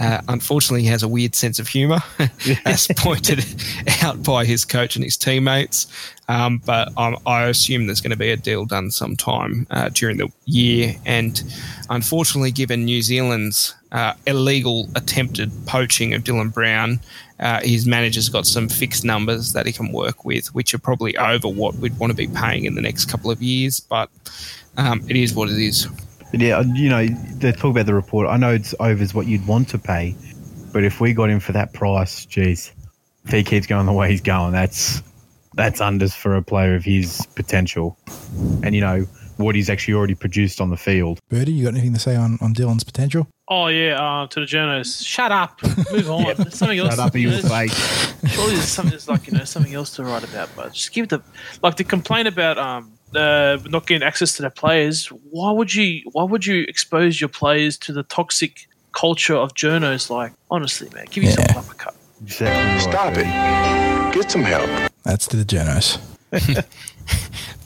uh, unfortunately, he has a weird sense of humour, as pointed out by his coach and his teammates. Um, but um, I assume there's going to be a deal done sometime uh, during the year. And unfortunately, given New Zealand's uh, illegal attempted poaching of Dylan Brown, uh, his manager's got some fixed numbers that he can work with, which are probably over what we'd want to be paying in the next couple of years. But um, it is what it is. But yeah, you know, they talk about the report. I know it's overs what you'd want to pay, but if we got him for that price, geez, if he keeps going the way he's going, that's that's unders for a player of his potential, and you know what he's actually already produced on the field. Birdie, you got anything to say on, on Dylan's potential? Oh yeah, uh, to the journalists, shut up, move on. There's something else. Shut up, you there's- fake. Surely there's something there's like you know something else to write about, but just give the like the complaint about um uh, not getting access to their players. Why would you Why would you expose your players to the toxic culture of journos? Like honestly, man, give yourself Yeah. an uppercut. Exactly Stop Birdie. it. Get some help. That's to the journos.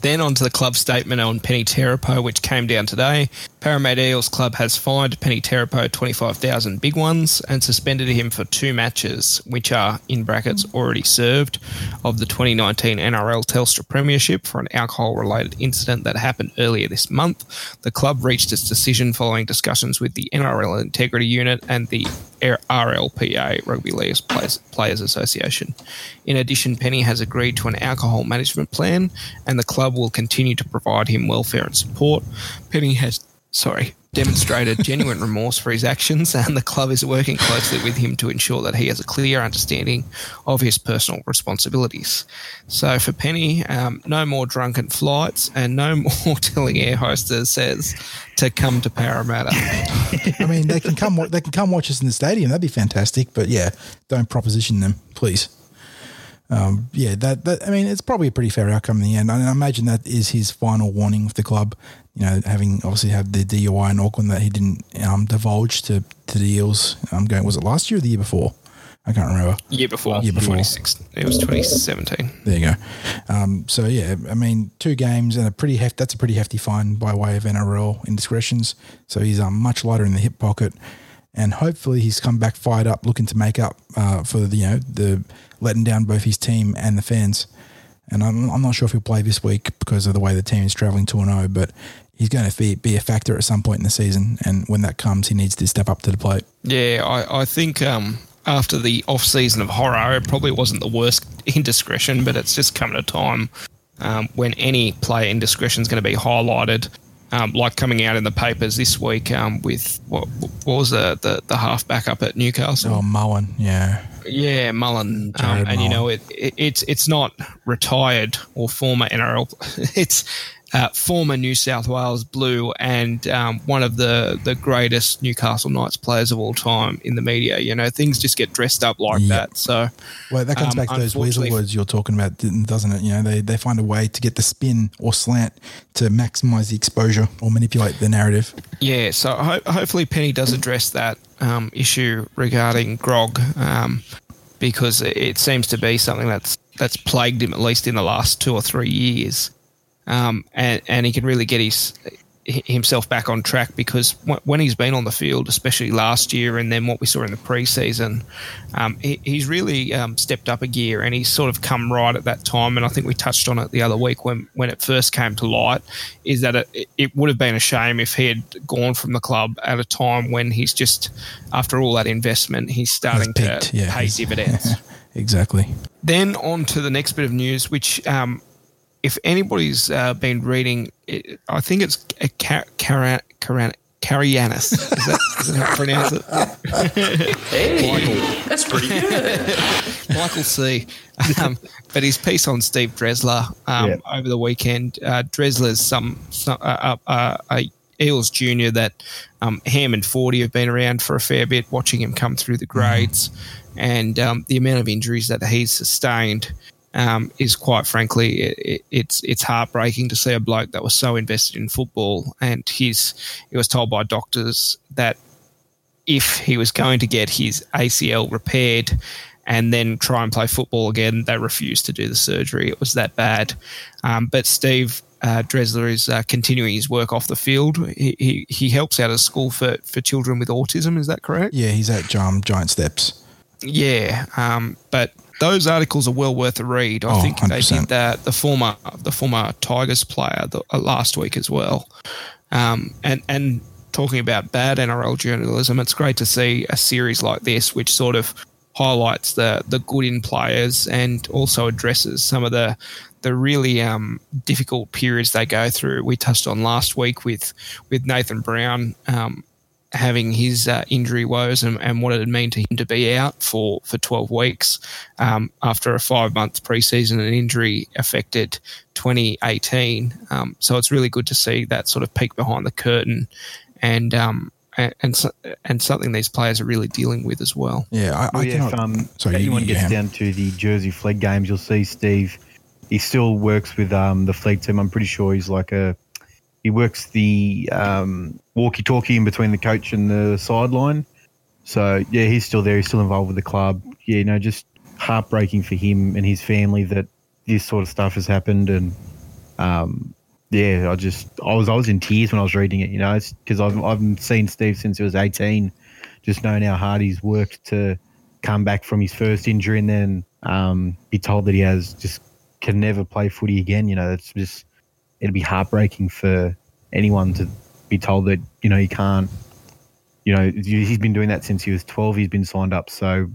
Then on to the club statement on Peni Terepo, which came down today. Parramatta Eels Club has fined Peni Terepo 25,000 big ones and suspended him for two matches, which are, in brackets, already served, of the 2019 NRL Telstra Premiership for an alcohol related incident that happened earlier this month. The club reached its decision following discussions with the NRL Integrity Unit and the RLPA, Rugby League Players, Players Association. In addition, Penny has agreed to an alcohol management plan, and the club will continue to provide him welfare and support. Penny has, sorry, demonstrated genuine remorse for his actions, and the club is working closely with him to ensure that he has a clear understanding of his personal responsibilities. So, for Penny, um, no more drunken flights and no more telling air hostesses to come to Parramatta. I mean, they can come. They can come watch us in the stadium. That'd be fantastic. But yeah, don't proposition them, please. Um, yeah, that, that. I mean, it's probably a pretty fair outcome in the end. I, I imagine that is his final warning with the club. You know, having obviously had the DUI in Auckland that he didn't um, divulge to to the Eels. I'm going. Was it last year or the year before? I can't remember. Year before, Year before. 26 it was 2017. There you go. Um, so yeah, I mean, two games and a pretty heft. That's a pretty hefty fine by way of NRL indiscretions. So he's um, much lighter in the hip pocket, and hopefully he's come back fired up, looking to make up uh, for the you know the letting down both his team and the fans. And I'm, I'm not sure if he'll play this week because of the way the team is to and zero, but he's going to be, be a factor at some point in the season. And when that comes, he needs to step up to the plate. Yeah, I, I think um, after the off season of horror, it probably wasn't the worst indiscretion, but it's just come at a time um, when any player indiscretion is going to be highlighted. Um, like coming out in the papers this week um, with what, what was the, the the halfback up at Newcastle? Oh, Mullen, yeah. Yeah, Mullen, um, Jarrod and you know it, it. It's it's not retired or former NRL. It's uh, former New South Wales Blue and um, one of the the greatest Newcastle Knights players of all time in the media. You know, things just get dressed up like Yep. that. So Well, that comes Um, back to those weasel words you're talking about, doesn't it? You know, they, they find a way to get the spin or slant to maximize the exposure or manipulate the narrative. Yeah, so ho- hopefully Penny does address that um, issue regarding grog, um, because it- it seems to be something that's that's plagued him at least in the last two or three years, um, and and he can really get his himself back on track because when he's been on the field, especially last year, and then what we saw in the preseason, um, he, he's really um, stepped up a gear, and he's sort of come right at that time. And I think we touched on it the other week when when it first came to light, is that it, it would have been a shame if he had gone from the club at a time when he's just after all that investment, he's starting He's to yeah, pay dividends. Exactly. Then on to the next bit of news, which um, if anybody's uh, been reading, it, I think it's a car- Cara- Cara- Carayannis. Is that, is that how you pronounce it? Hey, that's pretty good. Michael C. Um, but his piece on Steve Dresler um, Yeah. over the weekend, uh, Dresler's some, some uh, uh, uh, a Eels junior that um, Ham and Forty have been around for a fair bit, watching him come through the grades, and um, the amount of injuries that he's sustained. Um, is quite frankly, it, it, it's it's heartbreaking to see a bloke that was so invested in football, and his he was told by doctors that if he was going to get his ACL repaired and then try and play football again, they refused to do the surgery. It was that bad. Um, but Steve uh, Dresler is uh, continuing his work off the field. He, he, he helps out a school for, for children with autism. Is that correct? Yeah, he's at um, Giant Steps. Yeah, um, but those articles are well worth a read. I Oh, think they 100%. did that. The former the former Tigers player the, uh, last week as well. Um, and and talking about bad NRL journalism, it's great to see a series like this, which sort of highlights the the good in players and also addresses some of the the really um, difficult periods they go through. We touched on last week with with Nathan Brown. Um, having his uh, injury woes and, and what it would mean to him to be out for, for 12 weeks um, after a five month preseason and injury affected 2018. Um, so it's really good to see that sort of peek behind the curtain and um, and and, so, and something these players are really dealing with as well. Yeah, I, I Well, yeah, if um, sorry, you- anyone you gets ham. down to the Jersey Flag games, you'll see Steve. He still works with um, the flag team. I'm pretty sure he's like a. He works the um, walkie-talkie in between the coach and the sideline. So yeah, he's still there. He's still involved with the club. Yeah, you know, just heartbreaking for him and his family that this sort of stuff has happened. And um, yeah, I just I was I was in tears when I was reading it. You know, because I've I've seen Steve since he was 18. Just knowing how hard he's worked to come back from his first injury and then um, be told that he has just can never play footy again. You know, it's just it'd be heartbreaking for anyone to be told that you know he can't. You know, he's been doing that since he was 12. He's been signed up. So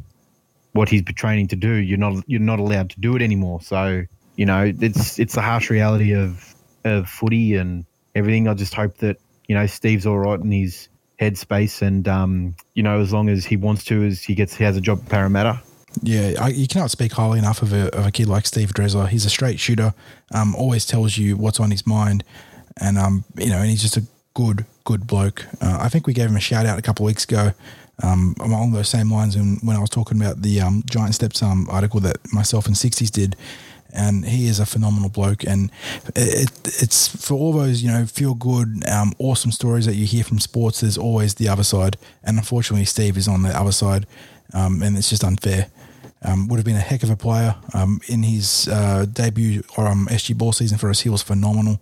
what he's training to do, you're not you're not allowed to do it anymore. So you know, it's it's the harsh reality of of footy and everything. I just hope that you know Steve's all right in his headspace, and um, you know, as long as he wants to, as he gets he has a job at Parramatta. Yeah, I, you cannot speak highly enough of a, of a kid like Steve Dresler. He's a straight shooter, um, always tells you what's on his mind, and um, you know, and he's just a good, good bloke. Uh, I think we gave him a shout out a couple of weeks ago, um, along those same lines, and when I was talking about the um, Giant Steps um, article that myself and Sixties did. And he is a phenomenal bloke, and it, it's for all those you know feel good, um, awesome stories that you hear from sports. There's always the other side, and unfortunately, Steve is on the other side, um, and it's just unfair. Um, would have been a heck of a player um, in his uh, debut or um, SG ball season for us. He was phenomenal.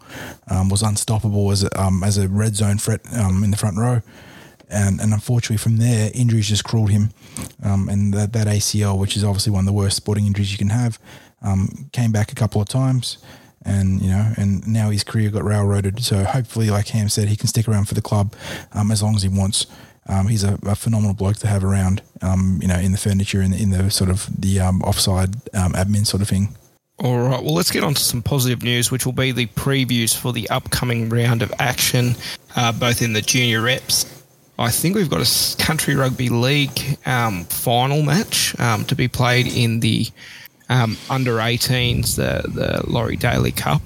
Um, was unstoppable as a, um, as a red zone threat um, in the front row, and and unfortunately from there injuries just cruelled him, and that that ACL, which is obviously one of the worst sporting injuries you can have, came back a couple of times. And you know, and now his career got railroaded. So hopefully, like Ham said, he can stick around for the club as long as he wants. Um, he's a, a phenomenal bloke to have around, um, you know, in the furniture and in the sort of the um, offside um, admin sort of thing. All right, well, let's get on to some positive news, which will be the previews for the upcoming round of action, uh, both in the junior reps. I think we've got a country rugby league um, final match um, to be played in the under 18s, the, the Laurie Daly Cup.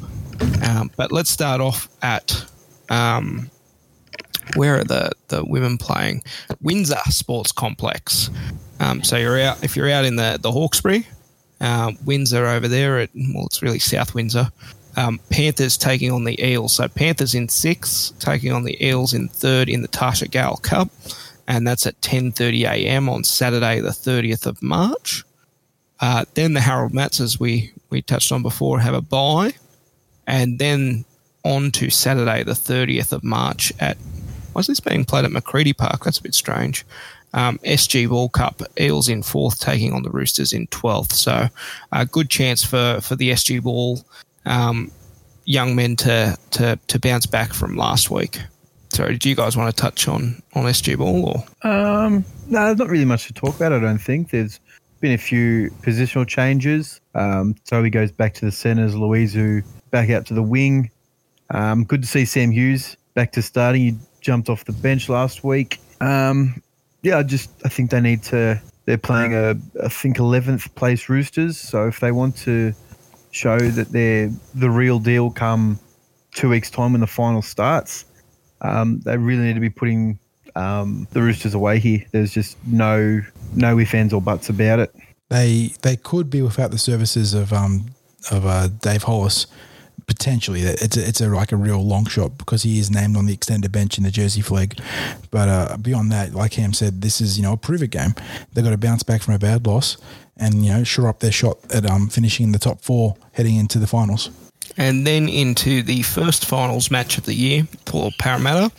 But let's start off at um, where are the, the women playing? Windsor Sports Complex. Um, so you're out if you're out in the the Hawkesbury, uh, Windsor over there at well, it's really South Windsor. Um, Panthers taking on the Eels. So Panthers in sixth, taking on the Eels in third in the Tarsha Gale Cup, and that's at 10:30 a.m. on Saturday, the 30th of March. Uh, then the Harold Matts, as we we touched on before, have a bye, and then on to Saturday, the 30th of March at why is this being played at McCredie Park? That's a bit strange. Um, SG Ball Cup, Eels in fourth, taking on the Roosters in 12th. So, a good chance for, for the SG Ball um, young men to, to, to bounce back from last week. So, did you guys want to touch on, on SG Ball? Or? Um, no, there's not really much to talk about. I don't think there's been a few positional changes. Um, Toby goes back to the centres. Louisu back out to the wing. Um, good to see Sam Hughes back to starting. He jumped off the bench last week. Um, yeah, I just I think they need to. They're playing a I think 11th place Roosters. So if they want to show that they're the real deal come two weeks time when the final starts, um, they really need to be putting um, the Roosters away here. There's just no no ifs ands or buts about it. They they could be without the services of um of uh, Dave Hollis. Potentially, it's a, it's a like a real long shot because he is named on the extended bench in the Jersey flag. But uh, beyond that, like Cam said, this is you know a prove it game. They've got to bounce back from a bad loss and you know shore up their shot at um finishing in the top four heading into the finals. And then into the first finals match of the year for Parramatta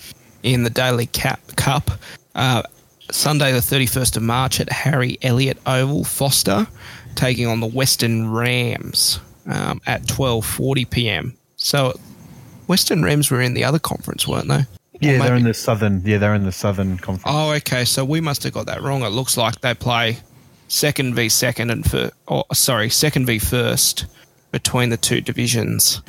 in the Daly Cap Cup. Uh, Sunday, the 31st of March at Harry Elliott Oval, Foster, taking on the Western Rams um, at 12.40 p.m. So Western Rams were in the other conference, weren't they? Yeah, they're in the southern. Yeah, they're in the southern conference. Oh, okay. So we must have got that wrong. It looks like they play second v second and for, oh, sorry, second v first between the two divisions,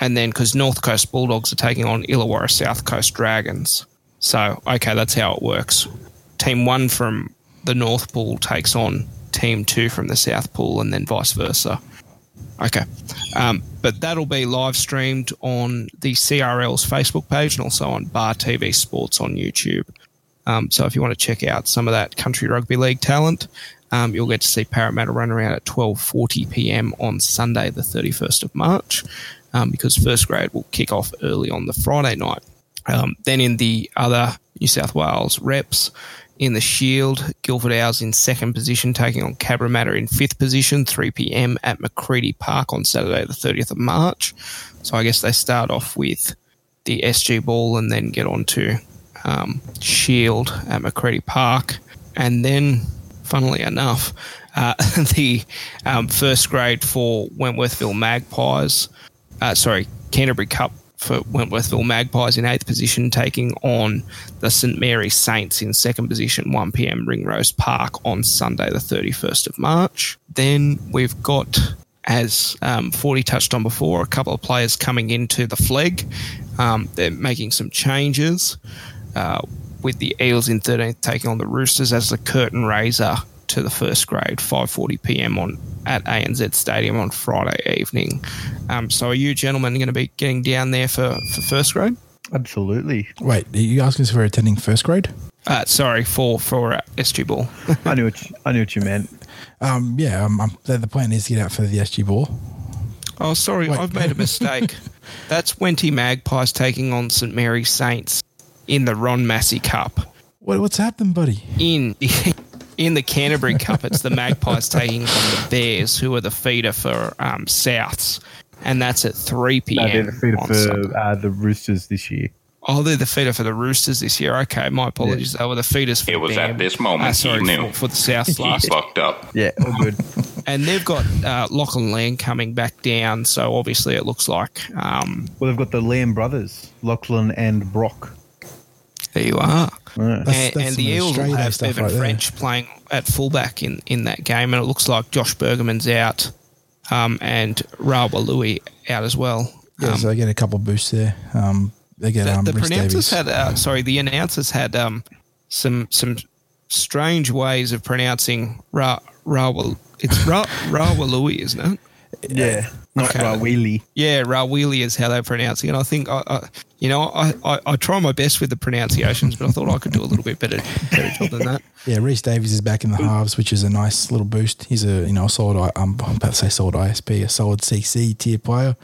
and then because North Coast Bulldogs are taking on Illawarra South Coast Dragons. So okay, that's how it works. Team one from the North Pool takes on Team two from the South Pool, and then vice versa. Okay. Um, but that'll be live streamed on the CRL's Facebook page and also on Bar TV Sports on YouTube. Um, so if you want to check out some of that country rugby league talent, um, you'll get to see Parramatta run around at 12:40 p.m. on Sunday, the 31st of March, um, because first grade will kick off early on the Friday night. Um, then in the other New South Wales reps, in the Shield, Guildford Owls in second position, taking on Cabramatta in fifth position, 3 p.m. at McCredie Park on Saturday, the 30th of March. So I guess they start off with the SG Ball and then get on to um, Shield at McCredie Park. And then, funnily enough, uh, the um, first grade for Wentworthville Magpies, uh, sorry, Canterbury Cup for Wentworthville Magpies in eighth position, taking on the St Mary Saints in second position, 1 pm Ringrose Park on Sunday, the 31st of March. Then we've got, as um, 40 touched on before, a couple of players coming into the flag. Um, they're making some changes. Uh, with the Eels in 13th taking on the Roosters as the curtain raiser to the first grade, 5:40 p.m. on at ANZ Stadium on Friday evening. Um, so, are you gentlemen going to be getting down there for, for first grade? Absolutely. Wait, are you asking us if we're attending first grade? Uh, sorry for for uh, SG Ball. I knew what you, I knew what you meant. Um, yeah, um, um, the, the plan is to get out for the SG ball. oh, sorry, Wait. I've made a mistake. That's Wenty Magpies taking on St Mary Saints in the Ron Massey Cup. What, what's happened, buddy? in in the Canterbury Cup, it's the Magpies taking on the Bears, who are the feeder for um, Souths, and that's at three No, p.m. they're the feeder for uh, the Roosters this year. Oh, they're the feeder for the Roosters this year. Okay, my apologies. They were the feeders for It was them. at this moment Uh, sorry, knew. for, for the Souths He last fucked up. Yeah, all good. and they've got uh, Lachlan Lamb coming back down. So obviously, it looks like um, well, they've got the Lamb brothers, Lachlan and Brock. There you are. Yeah. That's- and, that's and the Eels will Australia Day have stuff Bevan right there. French playing at fullback in, in that game, and it looks like Josh Bergerman's out, um, and Rawa Louis out as well. Yeah, Um, so they get a couple boosts there. Um, they get the, um, the pronouncers Davies. had, uh, sorry, the announcers had um, some some strange ways of pronouncing Ra Rawa. It's Ra Rawa Louis, isn't it? Yeah, not Okay. Rawili. Yeah, Rawili is how they're pronouncing And I think I, I you know, I, I, I try my best with the pronunciations, but I thought I could do a little bit better, better job than that. Yeah, Rhys Davies is back in the halves, which is a nice little boost. He's a you know a solid. I- I'm about to say solid ISP, a solid CC tier player,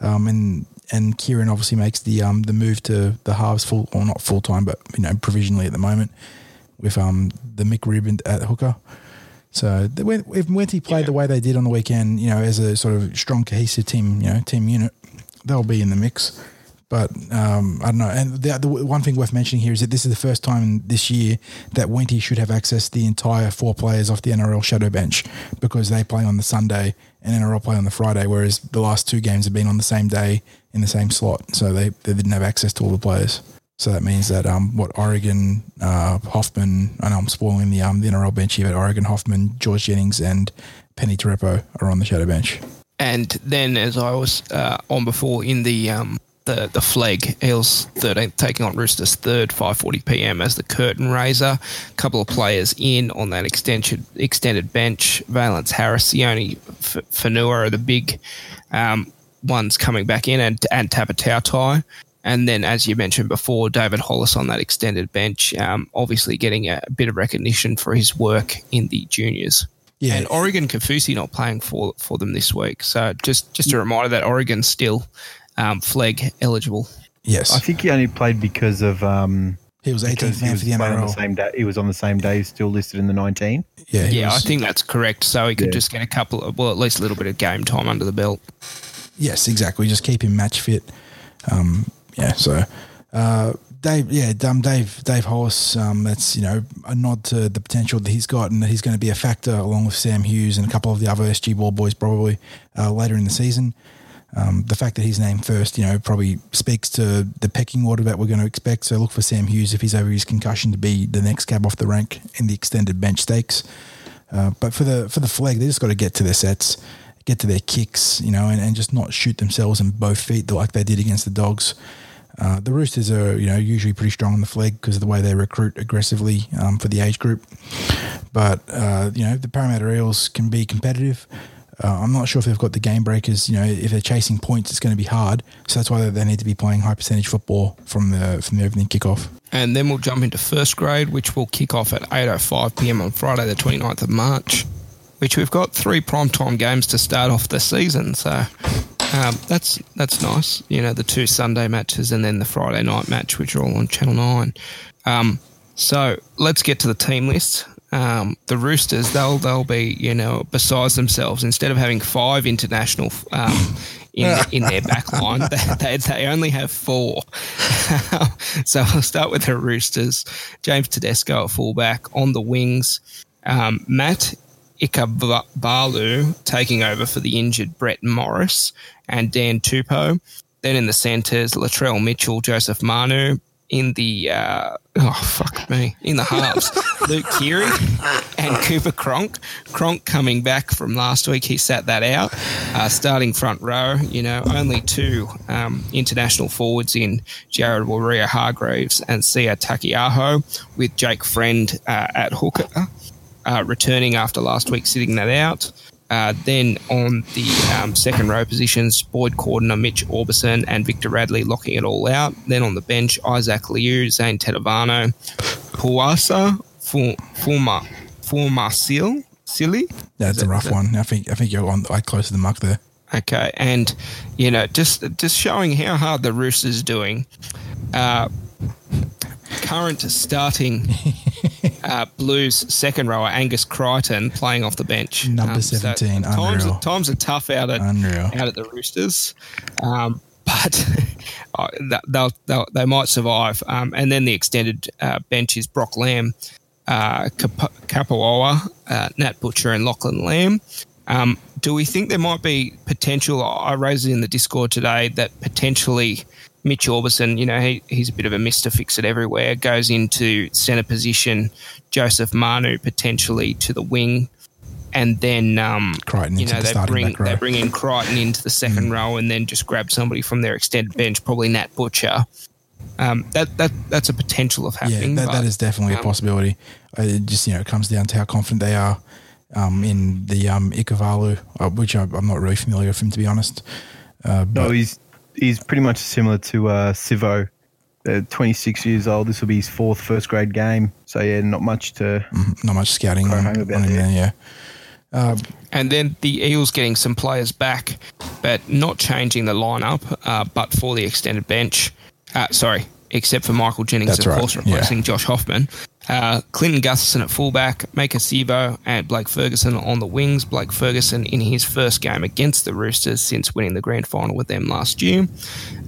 um, and and Kieran obviously makes the um the move to the halves full or not full time, but you know provisionally at the moment with um the Mick Rubin at hooker. So when if Wenty played the way they did on the weekend, you know, as a sort of strong cohesive team, you know, team unit, they'll be in the mix. But um, I don't know. And the, the one thing worth mentioning here is that this is the first time this year that Wenty should have access to the entire four players off the NRL shadow bench because they play on the Sunday and NRL play on the Friday, whereas the last two games have been on the same day in the same slot. So they, they didn't have access to all the players. So that means that um, what Oregon, uh, Hoffman, I know I'm spoiling the um, the NRL bench here, but Oregon, Hoffman, George Jennings, and Peni Terepo are on the shadow bench. And then, as I was uh, on before, in the um, the the flag, Eels 13th taking on Roosters third, 5:40 p.m. as the curtain raiser. A couple of players in on that extension extended bench. Valence Harris, the only Fanua are the big um, ones coming back in, and and Tapatautai. And then, as you mentioned before, David Hollis on that extended bench, um, obviously getting a bit of recognition for his work in the juniors. Yeah, And Oregon Kaufusi not playing for for them this week. So just just a reminder that Oregon's still um, flag eligible. yes, I think he only played because of um, he was 18th he man was for the playing on the same day. He was on the same day, still listed in the 19. Yeah, he Yeah, I think that's correct. So he could Yeah. just get a couple of well, at least a little bit of game time under the belt. Yes, exactly. Just keep him match fit. Um, yeah. So, uh, Dave, yeah, um, Dave, Dave Hollis. Um, that's you know a nod to the potential that he's got, and that he's going to be a factor along with Sam Hughes and a couple of the other SG ball boys probably uh, later in the season. Um, the fact that he's named first, you know, probably speaks to the pecking order that we're going to expect. So look for Sam Hughes if he's over his concussion to be the next cab off the rank in the extended bench stakes. Uh, but for the for the flag, they just got to get to their sets, get to their kicks, you know, and, and just not shoot themselves in both feet like they did against the Dogs. Uh, the Roosters are, you know, usually pretty strong on the flag because of the way they recruit aggressively um, for the age group. But uh, you know, the Parramatta Eels can be competitive. Uh, I'm not sure if they've got the game breakers. You know, if they're chasing points, it's going to be hard. So that's why they need to be playing high percentage football from the from the opening kickoff. And then we'll jump into first grade, which will kick off at 8.05 p.m. on Friday, the 29th of March, which we've got three primetime games to start off the season. So um, that's that's nice. You know, the two Sunday matches and then the Friday night match, which are all on Channel 9. Um, so let's get to the team list. Um, the Roosters, they'll they'll be you know besides themselves. Instead of having five international um, in in their back line, they, they only have four. so I'll start with the Roosters. James Tedesco at fullback on the wings. Um, Matt Ikuvalu taking over for the injured Brett Morris and Dan Tupou. Then in the centres, Latrell Mitchell, Joseph Manu. In the uh, oh fuck me, in the halves, Luke Keary and Cooper Cronk. Cronk coming back from last week, he sat that out. Uh, starting front row, you know, only two um, international forwards in Jared Waerea-Hargreaves and Sia Taukeiaho, with Jake Friend uh, at hooker, uh, returning after last week sitting that out. Uh, then on the um, second row positions, Boyd Cordner, Mitch Aubusson, and Victor Radley locking it all out. Then on the bench, Isaac Liu, Zane Tetevano, Puasa, Fuma, Fumasil, Silly. That's a rough that, one. I think I think you're on like close to the mark there. Okay, and you know, just just showing how hard the Roosters doing. Uh, current starting uh, Blues second rower Angus Crichton playing off the bench. Number um, seventeen. So times, Unreal. times are tough out at Unreal. out at the Roosters, um, but they'll, they'll, they might survive. Um, and then the extended uh, bench is Brock Lamb, uh, Kapoa, uh, Nat Butcher, and Lachlan Lamb. Um, do we think there might be potential? I raised it in the Discord today that potentially Mitch Aubusson, you know, he, he's a bit of a mister fix it everywhere, goes into centre position, Joseph Manu potentially to the wing. And then, um, Crichton you know, the they bring they bring in Crichton into the second mm. row, and then just grab somebody from their extended bench, probably Nat Butcher. Um, that that that's a potential of happening. Yeah, that, but, that is definitely um, a possibility. Uh, it just you know it comes down to how confident they are um, in the um, Ikuvalu, uh, which I, am not really familiar with him to be honest. Uh, no, he's he's pretty much similar to uh, Sivo. Uh, 26 years old. This will be his fourth first grade game. So yeah, not much to mm, not much scouting on, on him there. Yeah. Um, and then the Eels getting some players back, but not changing the lineup, uh, but for the extended bench. Uh, sorry, except for Michael Jennings, of right. course, replacing yeah. Josh Hoffman. Uh, Clinton Gutherson at fullback, Maika Sivo and Blake Ferguson on the wings. Blake Ferguson in his first game against the Roosters since winning the grand final with them last year.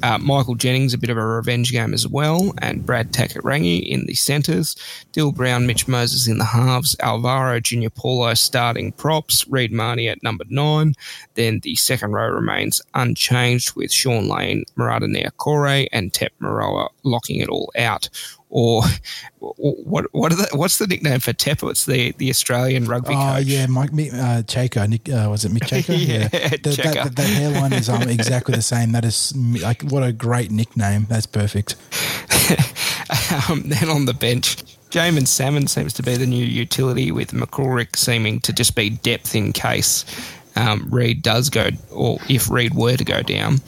Uh, Michael Jennings, a bit of a revenge game as well, and Brad Takairangi in the centres. Dill Brown, Mitch Moses in the halves. Alvaro Junior Paulo starting props. Reed Mahoney at number nine. Then the second row remains unchanged with Shaun Lane, Marata Niukore, and Tep Moeroa locking it all out or what what the, what's the nickname for Tepper? It's the, the Australian rugby oh, coach. yeah, Mike uh, Cheika. Nick, uh, was it Mick Cheika? yeah, yeah. The, that, that, hairline is um, exactly the same. That is like what a great nickname. That's perfect. um, then on the bench, Jaeman Salmon seems to be the new utility, with McCormick seeming to just be depth in case um, Reed does go, or if Reed were to go down.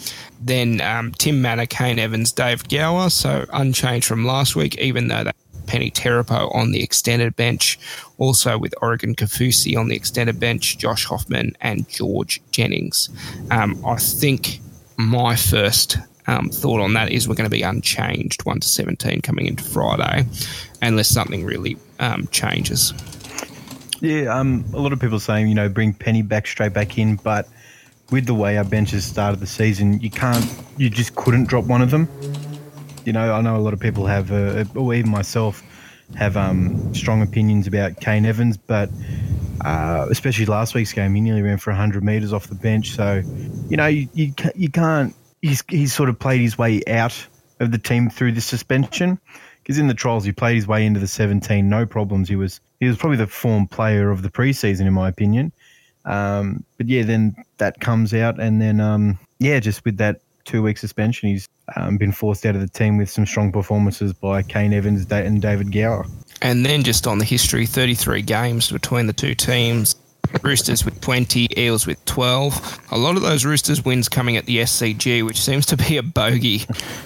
Then um, Tim Mannah, Kane Evans, Dave Gower, so unchanged from last week, even though they Peni Terepo on the extended bench. Also with Oregon Kaufusi on the extended bench, Josh Hoffman and George Jennings. Um, I think my first um, thought on that is we're going to be unchanged 1 to 17 coming into Friday, unless something really um, changes. Yeah, um, a lot of people saying, you know, bring Penny back straight back in, but with the way our benches started the season, you can't, you just couldn't drop one of them. You know, I know a lot of people have, uh, or even myself, have um, strong opinions about Kane Evans, but uh, especially last week's game, he nearly ran for 100 metres off the bench. So, you know, you, you, you can't, he's, he's sort of played his way out of the team through the suspension. Because in the trials, he played his way into the 17, no problems. He was he was probably the form player of the preseason, in my opinion. Um, but yeah, then that comes out, and then um, yeah, just with that two week suspension, he's um, been forced out of the team with some strong performances by Kane Evans and David Gower. And then just on the history, 33 games between the two teams. Roosters with 20, Eels with 12. A lot of those Roosters wins coming at the SCG, which seems to be a bogey.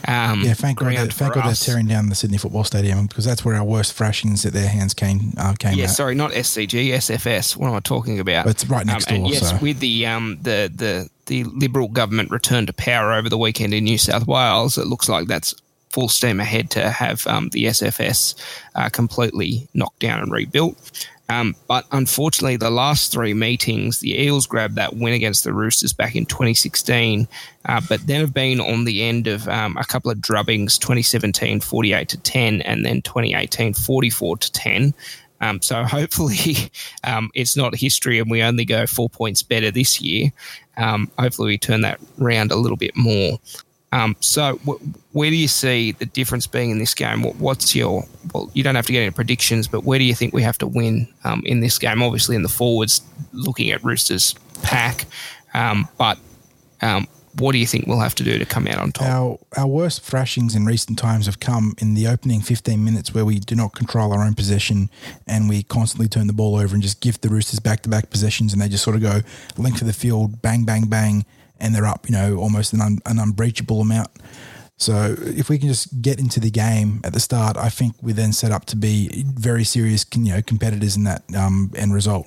Um, Yeah, thank God, that, thank for God they're tearing down the Sydney Football Stadium because that's where our worst thrashings at their hands came uh, came Yeah, out. sorry, not SCG, SFS. What am I talking about? But it's right next um, and door, yes, so- with the um the the the Liberal government return to power over the weekend in New South Wales, it looks like that's full steam ahead to have um, the SFS uh, completely knocked down and rebuilt. Um, but unfortunately, the last three meetings, the Eels grabbed that win against the Roosters back in 2016, uh, but then have been on the end of um, a couple of drubbings 2017 48 to 10, and then 2018 44 to 10. Um, so hopefully um, it's not history and we only go four points better this year. Um, hopefully we turn that round a little bit more. Um, so wh- where do you see the difference being in this game? What, what's your well? You don't have to get into predictions, but where do you think we have to win um, in this game? Obviously, in the forwards, looking at Roosters pack, um, but um, what do you think we'll have to do to come out on top? Our our worst thrashings in recent times have come in the opening 15 minutes where we do not control our own possession and we constantly turn the ball over and just give the Roosters back to back possessions and they just sort of go length of the field, bang, bang, bang, and they're up, you know, almost an, un, an unbreachable amount. So if we can just get into the game at the start, I think we're then set up to be very serious, you know, competitors in that um, end result.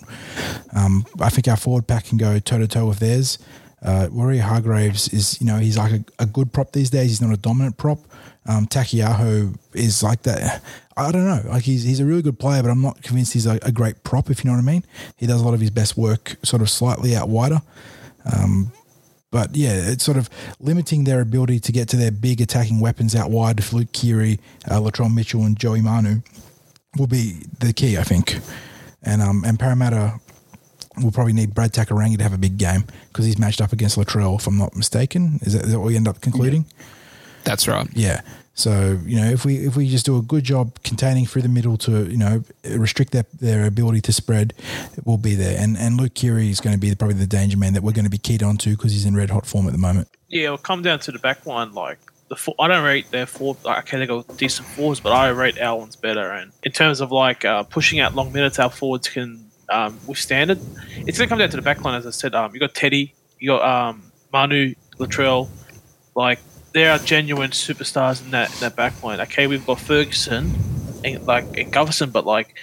Um, I think our forward pack can go toe to toe with theirs. Uh, Waerea-Hargreaves is, you know, he's like a, a good prop these days. He's not a dominant prop. Um, Taukeiaho is like that. I don't know. Like he's he's a really good player, but I'm not convinced he's a, a great prop. If you know what I mean. He does a lot of his best work sort of slightly out wider. Um, but yeah, it's sort of limiting their ability to get to their big attacking weapons out wide. If Luke Keary, uh, Latrell Mitchell, and Joey Manu will be the key, I think. And um and Parramatta will probably need Brad Takairangi to have a big game because he's matched up against Latrell, if I'm not mistaken. Is that, is that what we end up concluding? That's right. Yeah. So you know, if we if we just do a good job containing through the middle to you know restrict their, their ability to spread, we'll be there. And and Luke Keary is going to be probably the danger man that we're going to be keyed on to because he's in red hot form at the moment. Yeah, it'll come down to the back line. Like the four, I don't rate their four. Like, okay, they got decent fours, but I rate our ones better. And in terms of like uh, pushing out long minutes, our forwards can um, withstand it. It's gonna come down to the back line, as I said. Um, you got Teddy, you got um, Manu, Latrell. Like there are genuine superstars in that in that back line. Okay, we've got Ferguson and like and Gutherson, but like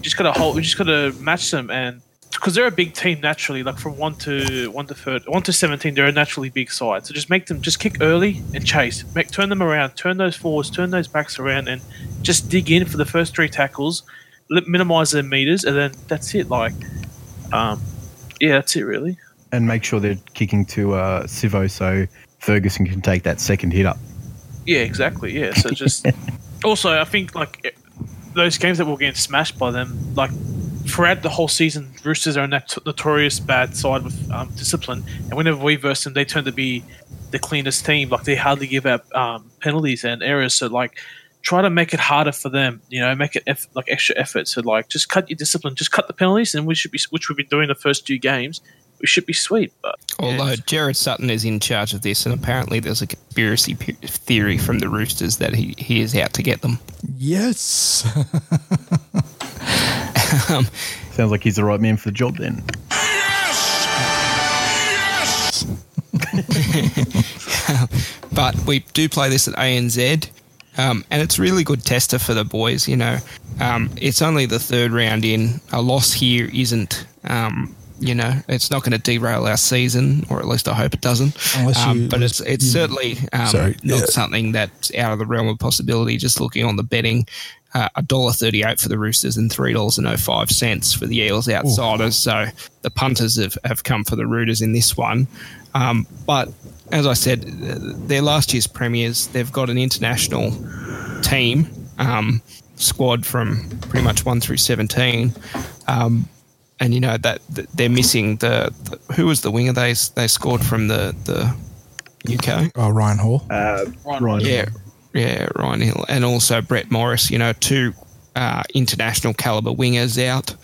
just gotta hold. We just gotta match them and. Because they're a big team naturally, like from one to one to third, one to seventeen, they're a naturally big side. So just make them just kick early and chase. Make turn them around, turn those forwards, turn those backs around, and just dig in for the first three tackles, minimize their meters, and then that's it. Like, um, yeah, that's it really. And make sure they're kicking to uh, Sivo so Ferguson can take that second hit up. Yeah, exactly. Yeah. So just also, I think like those games that we're getting smashed by them, like throughout the whole season, Roosters are a nat- notorious bad side with um, discipline, and whenever we verse them, they tend to be the cleanest team. Like they hardly give up um, penalties and errors. So like. Try to make it harder for them, you know. Make it eff- like extra effort. So, like, just cut your discipline, just cut the penalties, and we should be, which we've been doing the first two games. We should be sweet, but Although yeah. Gerard Sutton is in charge of this, and apparently there's a conspiracy theory from the Roosters that he, he is out to get them. Yes. Sounds like he's the right man for the job then. But we do play this at ANZ, um, and it's really good tester for the boys. You know, um, it's only the third round in. A loss here isn't, um, you know, it's not going to derail our season, or at least I hope it doesn't. Um, you- but it's it's you- certainly um, not yeah. something that's out of the realm of possibility. Just looking on the betting, a uh, $1.38 for the Roosters and $3.05 for the Eels outsiders. So the punters have, have come for the Rooters in this one. Um, but as I said, they're last year's premiers. They've got an international team um, squad from pretty much 1 through 17. Um, and you know that, that they're missing the, the, who was the winger they they scored from the the UK. Oh, Ryan Hall. Uh, Ryan Ryan. Yeah, yeah, Ryan Hill, and also Brett Morris. You know, two uh, international caliber wingers out.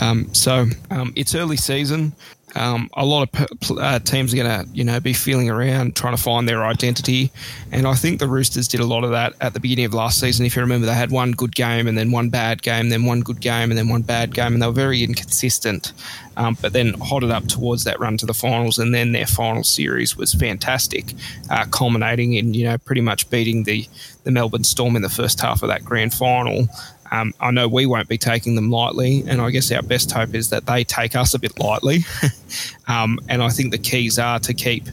Um, so um, it's early season. Um, a lot of uh, teams are going to, you know, be feeling around trying to find their identity, and I think the Roosters did a lot of that at the beginning of last season. If you remember, they had one good game and then one bad game, then one good game and then one bad game, and they were very inconsistent. Um, but then hotted up towards that run to the finals, and then their final series was fantastic, uh, culminating in you know pretty much beating the the Melbourne Storm in the first half of that grand final. Um, I know we won't be taking them lightly, and I guess our best hope is that they take us a bit lightly. um, and I think the keys are to keep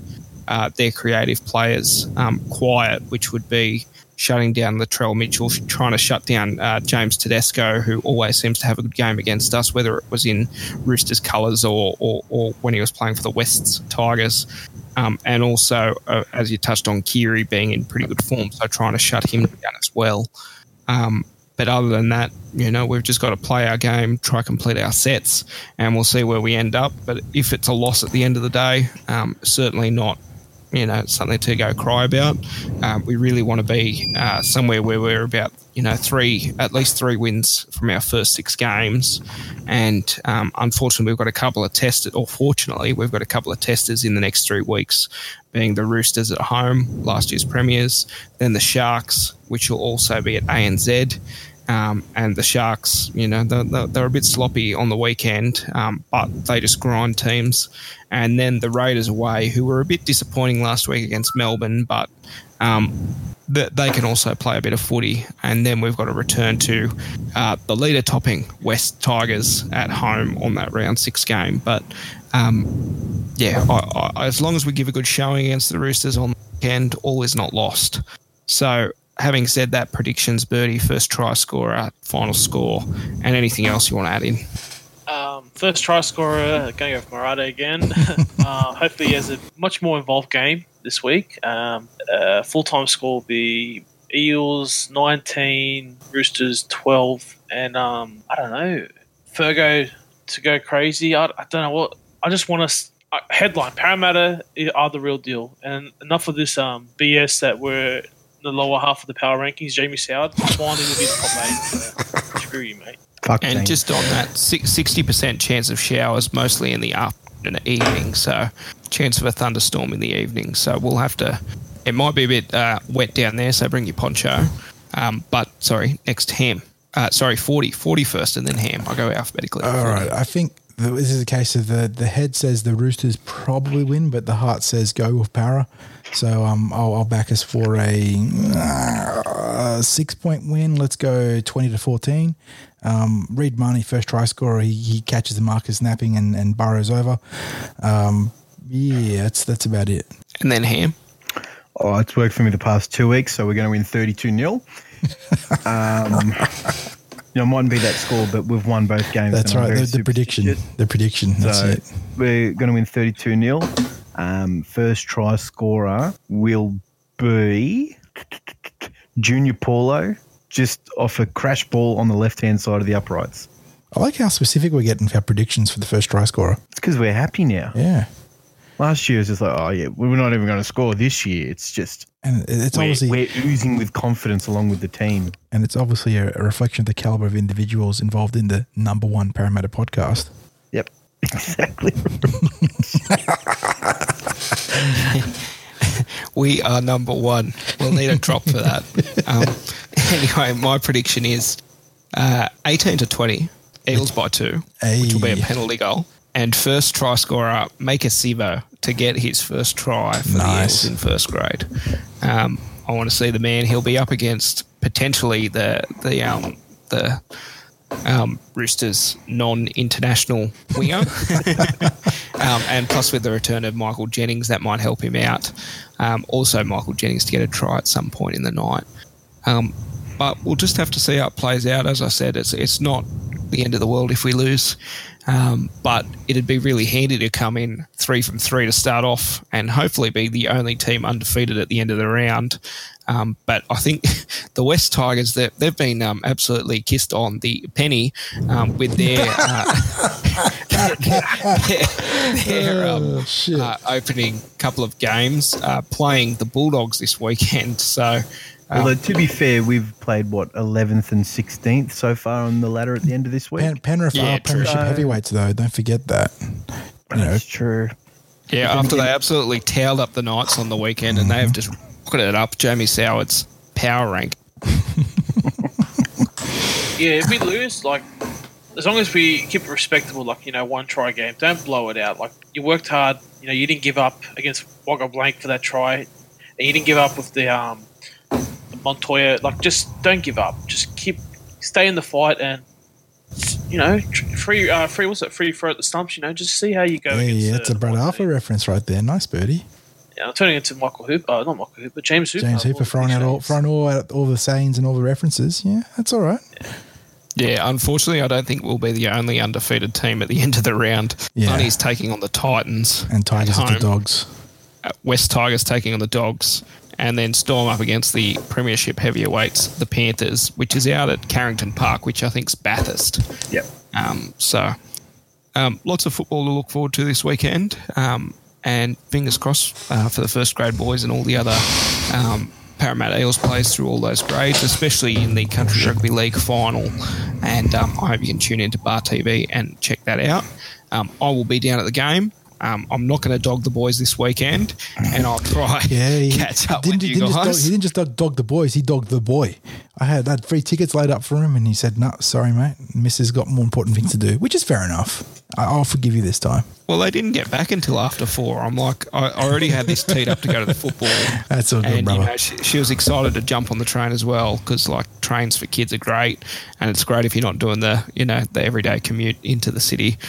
uh, their creative players um, quiet, which would be shutting down Latrell Mitchell, trying to shut down uh, James Tedesco, who always seems to have a good game against us, whether it was in Roosters colours or, or, or when he was playing for the Wests Tigers. Um, and also, uh, as you touched on, Keary being in pretty good form, so trying to shut him down as well. Um, but other than that, you know, we've just got to play our game, try complete our sets, and we'll see where we end up. But if it's a loss at the end of the day, um, certainly not, you know, something to go cry about. Um, we really want to be uh, somewhere where we're about, you know, three, at least three wins from our first six games. And um, unfortunately, we've got a couple of testers, or fortunately, we've got a couple of testers in the next three weeks, being the Roosters at home, last year's premiers, then the Sharks, which will also be at ANZ. Um, and the Sharks, you know, they're, they're, a bit sloppy on the weekend, um, but they just grind teams. And then the Raiders away, who were a bit disappointing last week against Melbourne, but um, th- they can also play a bit of footy. And then we've got to return to uh, the leader topping West Tigers at home on that round six game. But um, yeah, I, I, as long as we give a good showing against the Roosters on the weekend, all is not lost. So having said that, predictions, Birdie, first try scorer, final score, and anything else you want to add in. Um, first try scorer, going with Marata again. uh, hopefully, he has a much more involved game this week. Um, uh, Full time score will be Eels 19, Roosters 12, and um, I don't know, Fergo to go crazy. I, I don't know what. I just want to. Uh, headline Parramatta are the real deal, and enough of this um, BS that we're the lower half of the power rankings. Jamie Soward finally will be the top eight. Screw you, mate. Fuck And James. just on that, sixty percent chance of showers, mostly in the afternoon and evening. So, chance of a thunderstorm in the evening. So we'll have to. It might be a bit uh, wet down there, so bring your poncho. Um, but sorry, next ham. Uh, sorry, 40, 40 first, and then ham. I'll go alphabetically. All right. I think the, this is a case of the, the head says the Roosters probably win, but the heart says go with Para. So um, I'll, I'll back us for a uh, six point win. Let's go 20 to 14. Um, Reed Mahoney, first try scorer, he, he catches the marker snapping and, and burrows over. Um, yeah, that's, that's about it. And then ham. Oh, it's worked for me the past two weeks, so we're going to win 32 0. You know, it mightn't be that score, but we've won both games. That's right. The, the prediction. The prediction. That's So it. we're going to win 32 0. Um, first try scorer will be Junior Paulo, just off a crash ball on the left hand side of the uprights. I like how specific we're getting for our predictions for the first try scorer. It's because we're happy now. Yeah. Last year was just like, oh yeah, we're not even going to score this year. It's just And it's we're, obviously we're oozing with confidence along with the team. and it's obviously a, a reflection of the caliber of individuals involved in the number one Parramatta podcast. Yep, exactly. We are number one. We'll need a drop for that. Um, anyway, my prediction is uh, 18 to 20, Eagles by two, which will be a penalty goal. And first try scorer, Maika Sivo to get his first try for Nice. the Eels in first grade. Um, I want to see the man he'll be up against potentially the the um, the um, Roosters non-international winger, um, and plus with the return of Michael Jennings, that might help him out. Um, also, Michael Jennings to get a try at some point in the night. Um, but we'll just have to see how it plays out. As I said, it's it's not the end of the world if we lose, um, but it'd be really handy to come in three from three to start off, and hopefully be the only team undefeated at the end of the round. Um, but I think the West Tigers they've been um, absolutely kissed on the penny um, with their uh, their, their um, Oh, uh, opening couple of games, uh, playing the Bulldogs this weekend. So. Um, Although to be fair, we've played what 11th and 16th so far on the ladder at the end of this week. Pen, Penrith Yeah, are Premiership true. heavyweights, though. Don't forget that. You know, That's true. Yeah, after they absolutely tailed up the Knights on the weekend and they have just rocketed it up Jamie Soward's power rank. Yeah, if we lose, like, as long as we keep it respectable, like, you know, one try game, don't blow it out. Like, you worked hard, you know, you didn't give up against Waqa Blake for that try, and you didn't give up with the, um, the Montoya. Like, just don't give up. Just keep, stay in the fight and, you know, free, uh, free, what's it, free throw at the stumps, you know, just see how you go. yeah, yeah, it's a the Brad one Arthur reference right there. Nice birdie. Yeah, I'm turning into Michael Hooper, uh, not Michael Hooper, James Hooper. James Hooper throwing out all, throwing all out all the sayings and all the references. Yeah, that's all right. Yeah, unfortunately, I don't think we'll be the only undefeated team at the end of the round. Yeah. Bunny's taking on the Titans. And Tigers at at the. Dogs. Uh, West Tigers taking on the Dogs. And then Storm up against the Premiership heavyweights, the Panthers, which is out at Carrington Park, which I think's Bathurst. Yep. Um, so, um, lots of football to look forward to this weekend. Um, and fingers crossed uh, for the first grade boys and all the other um, Parramatta Eels players through all those grades, especially in the Country Rugby League final. And um, I hope you can tune into Bar TV and check that out. Um, I will be down at the game. Um, I'm not going to dog the boys this weekend, and I'll try Yeah, he, catch up didn't, with you didn't just dog, guys. he didn't just dog the boys. He dogged the boy. I had that free tickets laid up for him, and he said, "No, sorry, mate. Missus got more important things to do," which is fair enough. I, I'll forgive you this time. Well, they didn't get back until after four. I'm like, I I already had this teed up to go to the football. That's all good, and you brother. know, she, she was excited to jump on the train as well because like trains for kids are great, and it's great if you're not doing the you know the everyday commute into the city.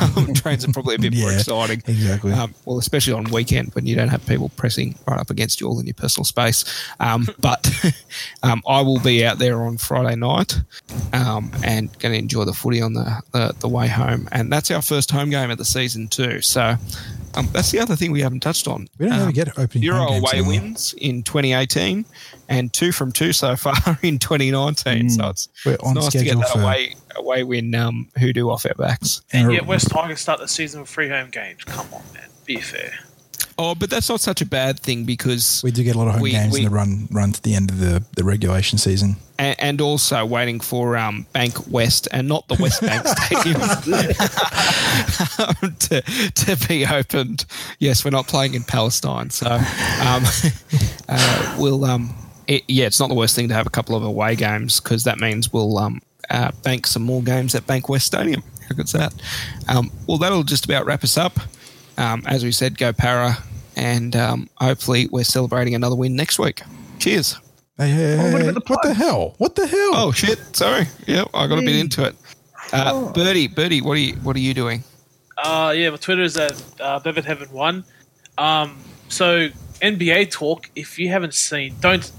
Um, trains are probably a bit more Yeah, exciting, exactly. Um, well, especially on weekend when you don't have people pressing right up against you all in your personal space. Um, but um, I will be out there on Friday night um, and going to enjoy the footy on the, the the way home, and that's our first home game of the season too. So. Um, that's the other thing we haven't touched on. We don't Um, ever get opening Euro home games away anymore. wins in 2018 and two from two so far in 2019. So it's, We're it's on nice to get that for- away away win um, hoodoo off our backs. And yet West Tigers start the season with three home games. Come on, man. Be fair. Oh, but that's not such a bad thing because We do get a lot of home We- games we- in the run run to the end of the, the regulation season. and, and also waiting for um, Bank West and not the West Bank Stadium to, to be opened. Yes, we're not playing in Palestine, so um, uh, we'll. Um, it, yeah, it's not the worst thing to have a couple of away games because that means we'll um, uh, bank some more games at Bank West Stadium. How good's that? Um, well, that'll just about wrap us up. Um, as we said, go Para, and um, hopefully we're celebrating another win next week. Cheers. Hey, hey, Oh, what hey, about the what the hell? What the hell? Oh shit! Sorry. Yeah, I got a bit into it. Uh, Oh. Birdie, Birdie, what are you what are you doing? Uh, yeah, my Twitter is at uh, Bevan Heaven One. Um, so NBA talk. If you haven't seen, don't.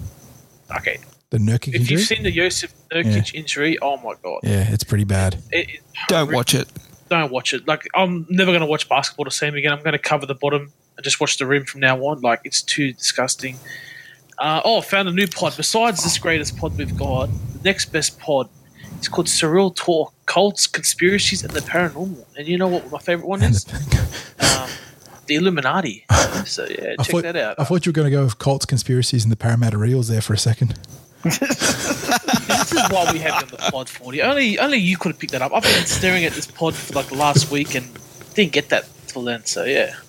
Okay, the Nurkic if injury. you've seen the Joseph Nurkic injury, oh my god, yeah, it's pretty bad. It- it- Don't watch it. Don't watch it. Like I'm never going to watch basketball the same again. I'm going to cover the bottom and just watch the rim from now on. Like it's too disgusting. Uh, oh, found a new pod. Besides this greatest pod we've got, the next best pod is called Surreal Talk: Cults, Conspiracies, and the Paranormal. And you know what my favorite one is? um, the Illuminati. So yeah, I check thought, that out. I thought you were going to go with cults, conspiracies, and the Parramatta Eels there for a second. this is why we have you on the pod, Forty. Only, only you could have picked that up. I've been staring at this pod for like the last week and didn't get that till then. So yeah.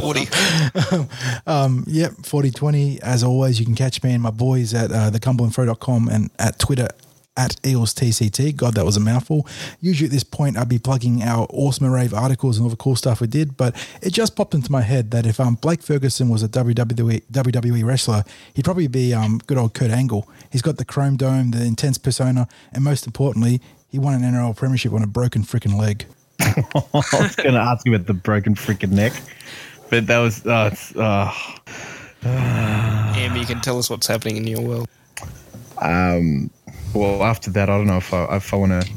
Forty. Um, yep, 4020. As always, you can catch me and my boys at uh, thecumberlandthrow.com and at Twitter at EelsTCT. God, that was a mouthful. Usually at this point, I'd be plugging our awesome rave articles and all the cool stuff we did, but it just popped into my head that if um, Blake Ferguson was a WWE, WWE wrestler, he'd probably be um, good old Kurt Angle. He's got the chrome dome, the intense persona, and most importantly, he won an NRL premiership on a broken freaking leg. I was going to ask you about the broken freaking neck, but that was uh, it's, uh, Am, you can tell us what's happening in your world. Um, well, after that, I don't know if I, if I want to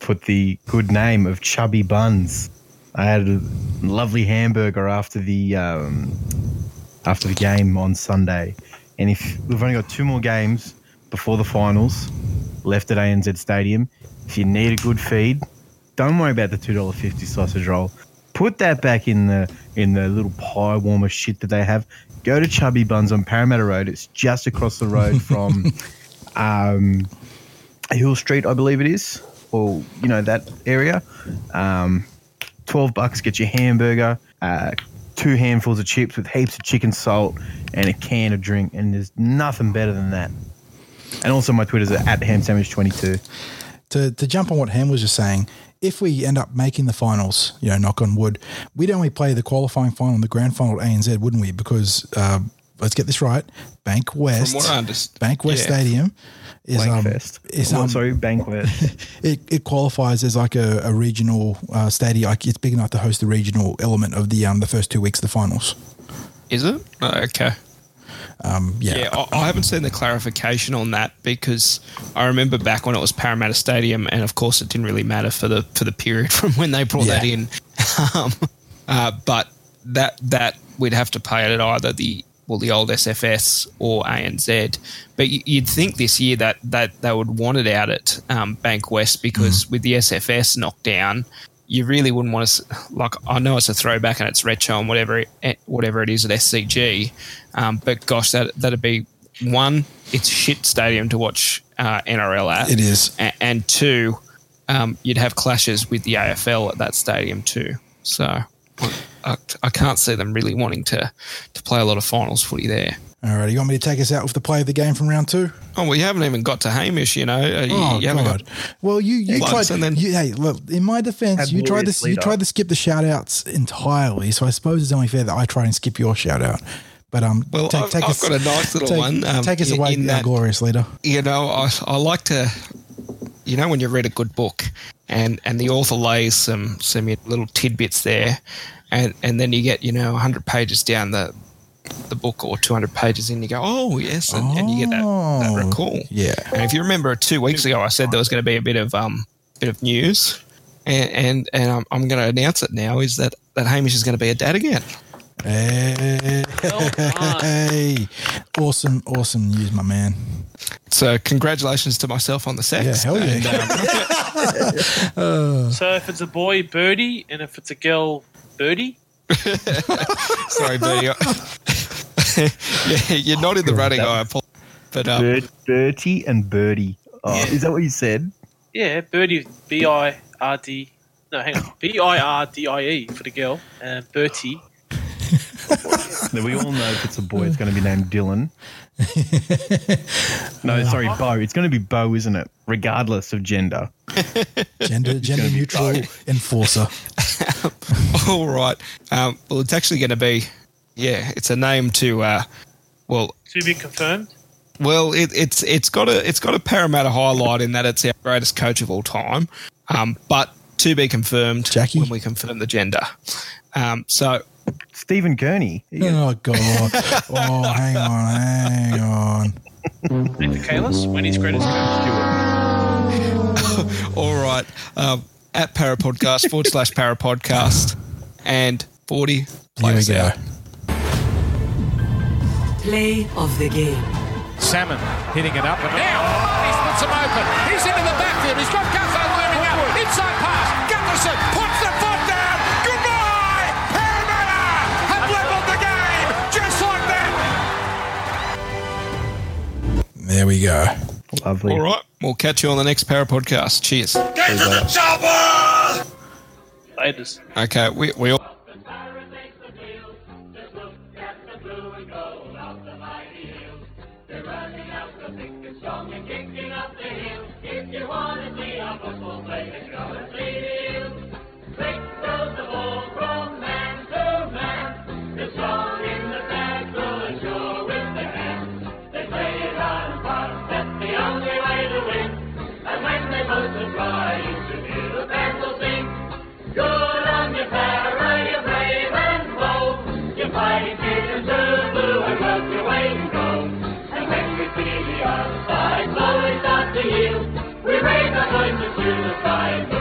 put the good name of Chubby Buns. I had a lovely hamburger after the um, after the game on Sunday, and if we've only got two more games before the finals left at ANZ Stadium, if you need a good feed, don't worry about the two dollar fifty sausage roll. Put that back in the in the little pie warmer shit that they have. Go to Chubby Buns on Parramatta Road. It's just across the road from um, Hill Street, I believe it is, or you know that area. Um, Twelve bucks get your hamburger, uh, two handfuls of chips with heaps of chicken salt, and a can of drink, and there's nothing better than that. And also, my Twitter's at ham sandwich twenty two. to, to jump on what Ham was just saying, if we end up making the finals, you know, knock on wood, we'd only play the qualifying final and the grand final at ANZ, wouldn't we? Because uh, let's get this right, Bank West, From what I understand, Bank West yeah. Stadium is um, Blankfest. is Oh, um, sorry, Bankwest. it, it qualifies as like a, a regional uh, stadium. Like it's big enough to host the regional element of the um the first two weeks of the finals. Is it? Oh, okay. Um, yeah, Yeah, I, I haven't seen the clarification on that because I remember back when it was Parramatta Stadium, and of course it didn't really matter for the for the period from when they brought that in. um, uh, but that that we'd have to pay it at either the well the old SFS or ANZ. But you'd think this year that that they would want it out at um, Bank West because with the SFS knocked down. You really wouldn't want to like. I know it's a throwback and it's retro and whatever, it, whatever it is at SCG, um, but gosh, that that'd be one. It's shit stadium to watch uh, NRL at. It is. A- and two, um, you'd have clashes with the AFL at that stadium too. So I, I can't see them really wanting to to play a lot of finals footy there. All right, you want me to take us out with the play of the game from round two? Oh, we haven't even got to Hamish. You know, Uh, you, Oh you God! got. well, you you tried. and then- you, hey, look. In my defense, you tried to you tried to skip the shout outs entirely. So I suppose it's only fair that I try and skip your shout out. But um, Well, take, I've- take I've us, got a nice little take, one, um, take us in- away, in that- glorious leader. You know, I, I like to. You know, when you read a good book, and and the author lays some some little tidbits there, and and then you get you know hundred pages down the the book or 200 pages in, you go, oh, yes, and, and you get that, that Oh, recall. yeah. And if you remember two weeks ago, I said there was going to be a bit of um bit of news, and and, and I'm, I'm going to announce it now is that, that Hamish is going to be a dad again. Hey, Well hey, awesome, awesome news, my man. So congratulations to myself on the sex. Yeah, hell yeah. And, um, So if it's a boy, birdie, and if it's a girl, birdie. sorry, Bertie. yeah, you're not in the running, I apologize. But um, Bird, Bertie and Birdie. Oh, Yeah. Is that what you said? Yeah, birdie, B I R D. No, hang on, B I R D I E for the girl, and Bertie. Now, we all know if it's a boy, it's going to be named Dylan. No, sorry, Bo. It's going to be Bo, isn't it? Regardless of gender. Gender gender neutral enforcer. all right. Um, well, it's actually going to be, yeah, it's a name to, uh, well, To be confirmed. Well, it, it's it's got a it's got a Parramatta highlight in that it's our greatest coach of all time, um, but to be confirmed Jackie? when we confirm the gender. Um, so, Stephen Kearney. Oh god! Oh, hang on, hang on. Nathan Cayless, Wendy's greatest coach. all right, um, at Para Podcast forward slash Para Podcast and forty Here we go. out. Play of the game. Salmon hitting it up and now he splits him open. He's into the backfield. He's got Gutho looming up. Inside pass. Gutherson There we go. Lovely. All right, we'll catch you on the next Para Podcast. Cheers. Latest. Okay, we we all. raise our voices to the sky.